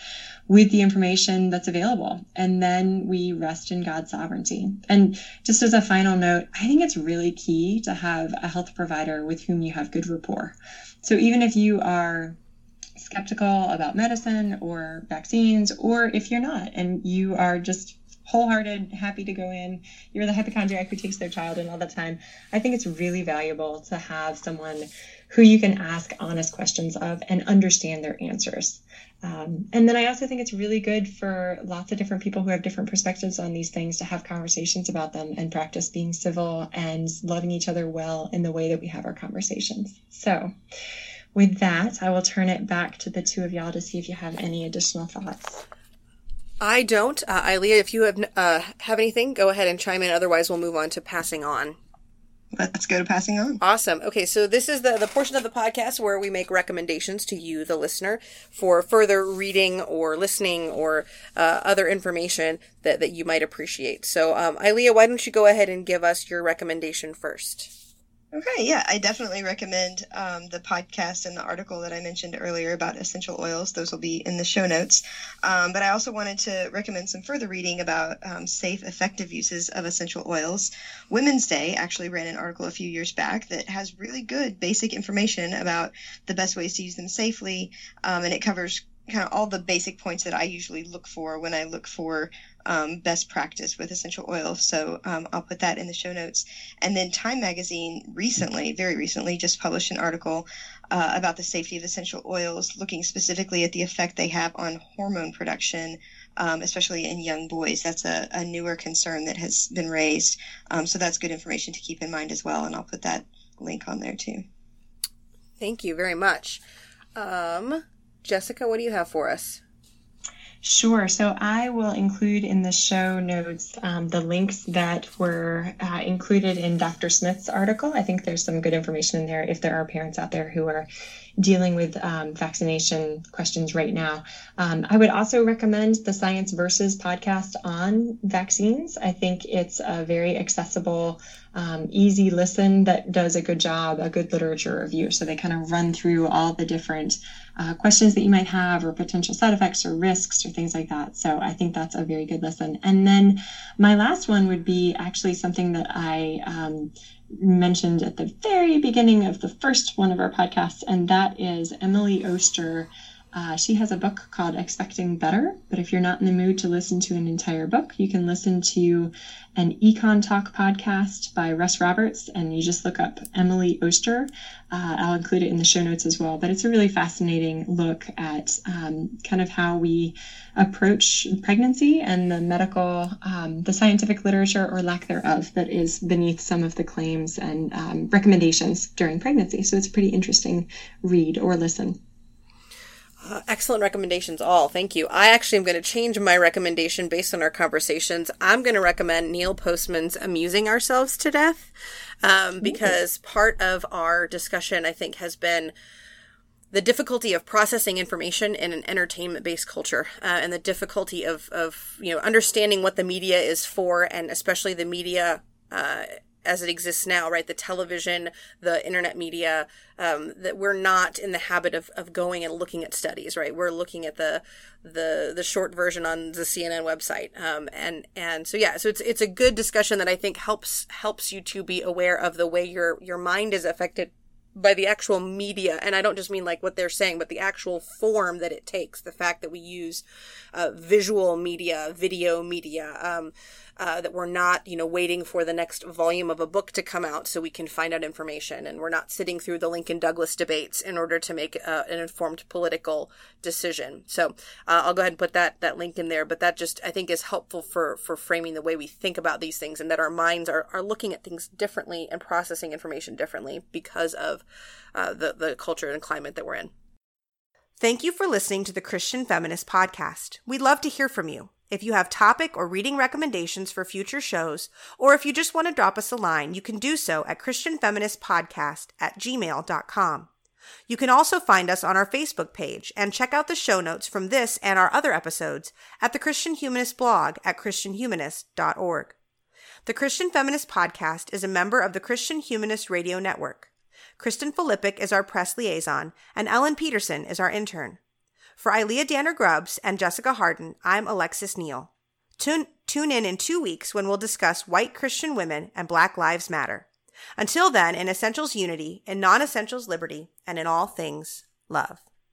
with the information that's available. And then we rest in God's sovereignty. And just as a final note, I think it's really key to have a health provider with whom you have good rapport. So even if you are skeptical about medicine or vaccines, or if you're not and you are just wholehearted, happy to go in. You're the hypochondriac who takes their child in all the time. I think it's really valuable to have someone who you can ask honest questions of and understand their answers. Um, and then I also think it's really good for lots of different people who have different perspectives on these things to have conversations about them and practice being civil and loving each other well in the way that we have our conversations. So, with that, I will turn it back to the two of y'all to see if you have any additional thoughts. I don't. Uh, Ilia, if you have uh, have anything, go ahead and chime in. Otherwise, we'll move on to passing on. Let's go to passing on. Awesome. Okay, so this is the the portion of the podcast where we make recommendations to you, the listener, for further reading or listening or uh, other information that that you might appreciate. So, um, Ilia, why don't you go ahead and give us your recommendation first? Okay, yeah, I definitely recommend um, the podcast and the article that I mentioned earlier about essential oils. Those will be in the show notes. Um, but I also wanted to recommend some further reading about um, safe, effective uses of essential oils. Women's Day actually ran an article a few years back that has really good basic information about the best ways to use them safely, um, and it covers kind of all the basic points that I usually look for when I look for um, best practice with essential oils. So um, I'll put that in the show notes. And then Time Magazine recently, very recently, just published an article uh, about the safety of essential oils, looking specifically at the effect they have on hormone production. Um, especially in young boys, that's a, a, newer concern that has been raised. Um, so that's good information to keep in mind as well, and I'll put that link on there too. Thank you very much. Um, Jessica, what do you have for us? Sure. So I will include in the show notes um, the links that were uh, included in Dr. Smith's article. I think there's some good information in there if there are parents out there who are dealing with um, vaccination questions right now. Um, I would also recommend the Science Versus podcast on vaccines. I think it's a very accessible, um, easy listen that does a good job, a good literature review. So they kind of run through all the different uh, questions that you might have, or potential side effects, or risks, or things like that. So I think that's a very good lesson. And then my last one would be actually something that I um, mentioned at the very beginning of the first one of our podcasts, and that is Emily Oster uh, she has a book called Expecting Better, but if you're not in the mood to listen to an entire book, you can listen to an Econ Talk podcast by Russ Roberts, and you just look up Emily Oster. Uh, I'll include it in the show notes as well, but it's a really fascinating look at um, kind of how we approach pregnancy and the medical, um, the scientific literature or lack thereof that is beneath some of the claims and um, recommendations during pregnancy. So it's a pretty interesting read or listen. Uh, excellent recommendations, all. Thank you. I actually am going to change my recommendation based on our conversations. I'm going to recommend Neil Postman's Amusing Ourselves to Death um, because part of our discussion, I think, has been the difficulty of processing information in an entertainment based culture uh, and the difficulty of, of you know understanding what the media is for and especially the media uh, as it exists now, right? The television, the internet media, um, that we're not in the habit of, of going and looking at studies, right? We're looking at the the the short version on the CNN website, um, and and so yeah, so it's it's a good discussion that I think helps helps you to be aware of the way your your mind is affected by the actual media, and I don't just mean like what they're saying, but the actual form that it takes. The fact that we use uh, visual media, video media, um, uh, that we're not, you know, waiting for the next volume of a book to come out so we can find out information, and we're not sitting through the Lincoln Douglas debates in order to make uh, an informed political decision. So uh, I'll go ahead and put that that link in there. But that just I think is helpful for for framing the way we think about these things, and that our minds are are looking at things differently and processing information differently because of uh, the the culture and climate that we're in. Thank you for listening to the Christian Feminist Podcast. We'd love to hear from you. If you have topic or reading recommendations for future shows, or if you just want to drop us a line, you can do so at christianfeministpodcast at gmail.com. You can also find us on our Facebook page and check out the show notes from this and our other episodes at the Christian Humanist blog at christianhumanist.org. The Christian Feminist Podcast is a member of the Christian Humanist Radio Network. Kristen Filippic is our press liaison, and Ellen Peterson is our intern. For Ilia Danner Grubbs and Jessica Hardin, I'm Alexis Neal. Tune, tune in in two weeks when we'll discuss white Christian women and Black Lives Matter. Until then, in essentials unity, in non essentials liberty, and in all things love.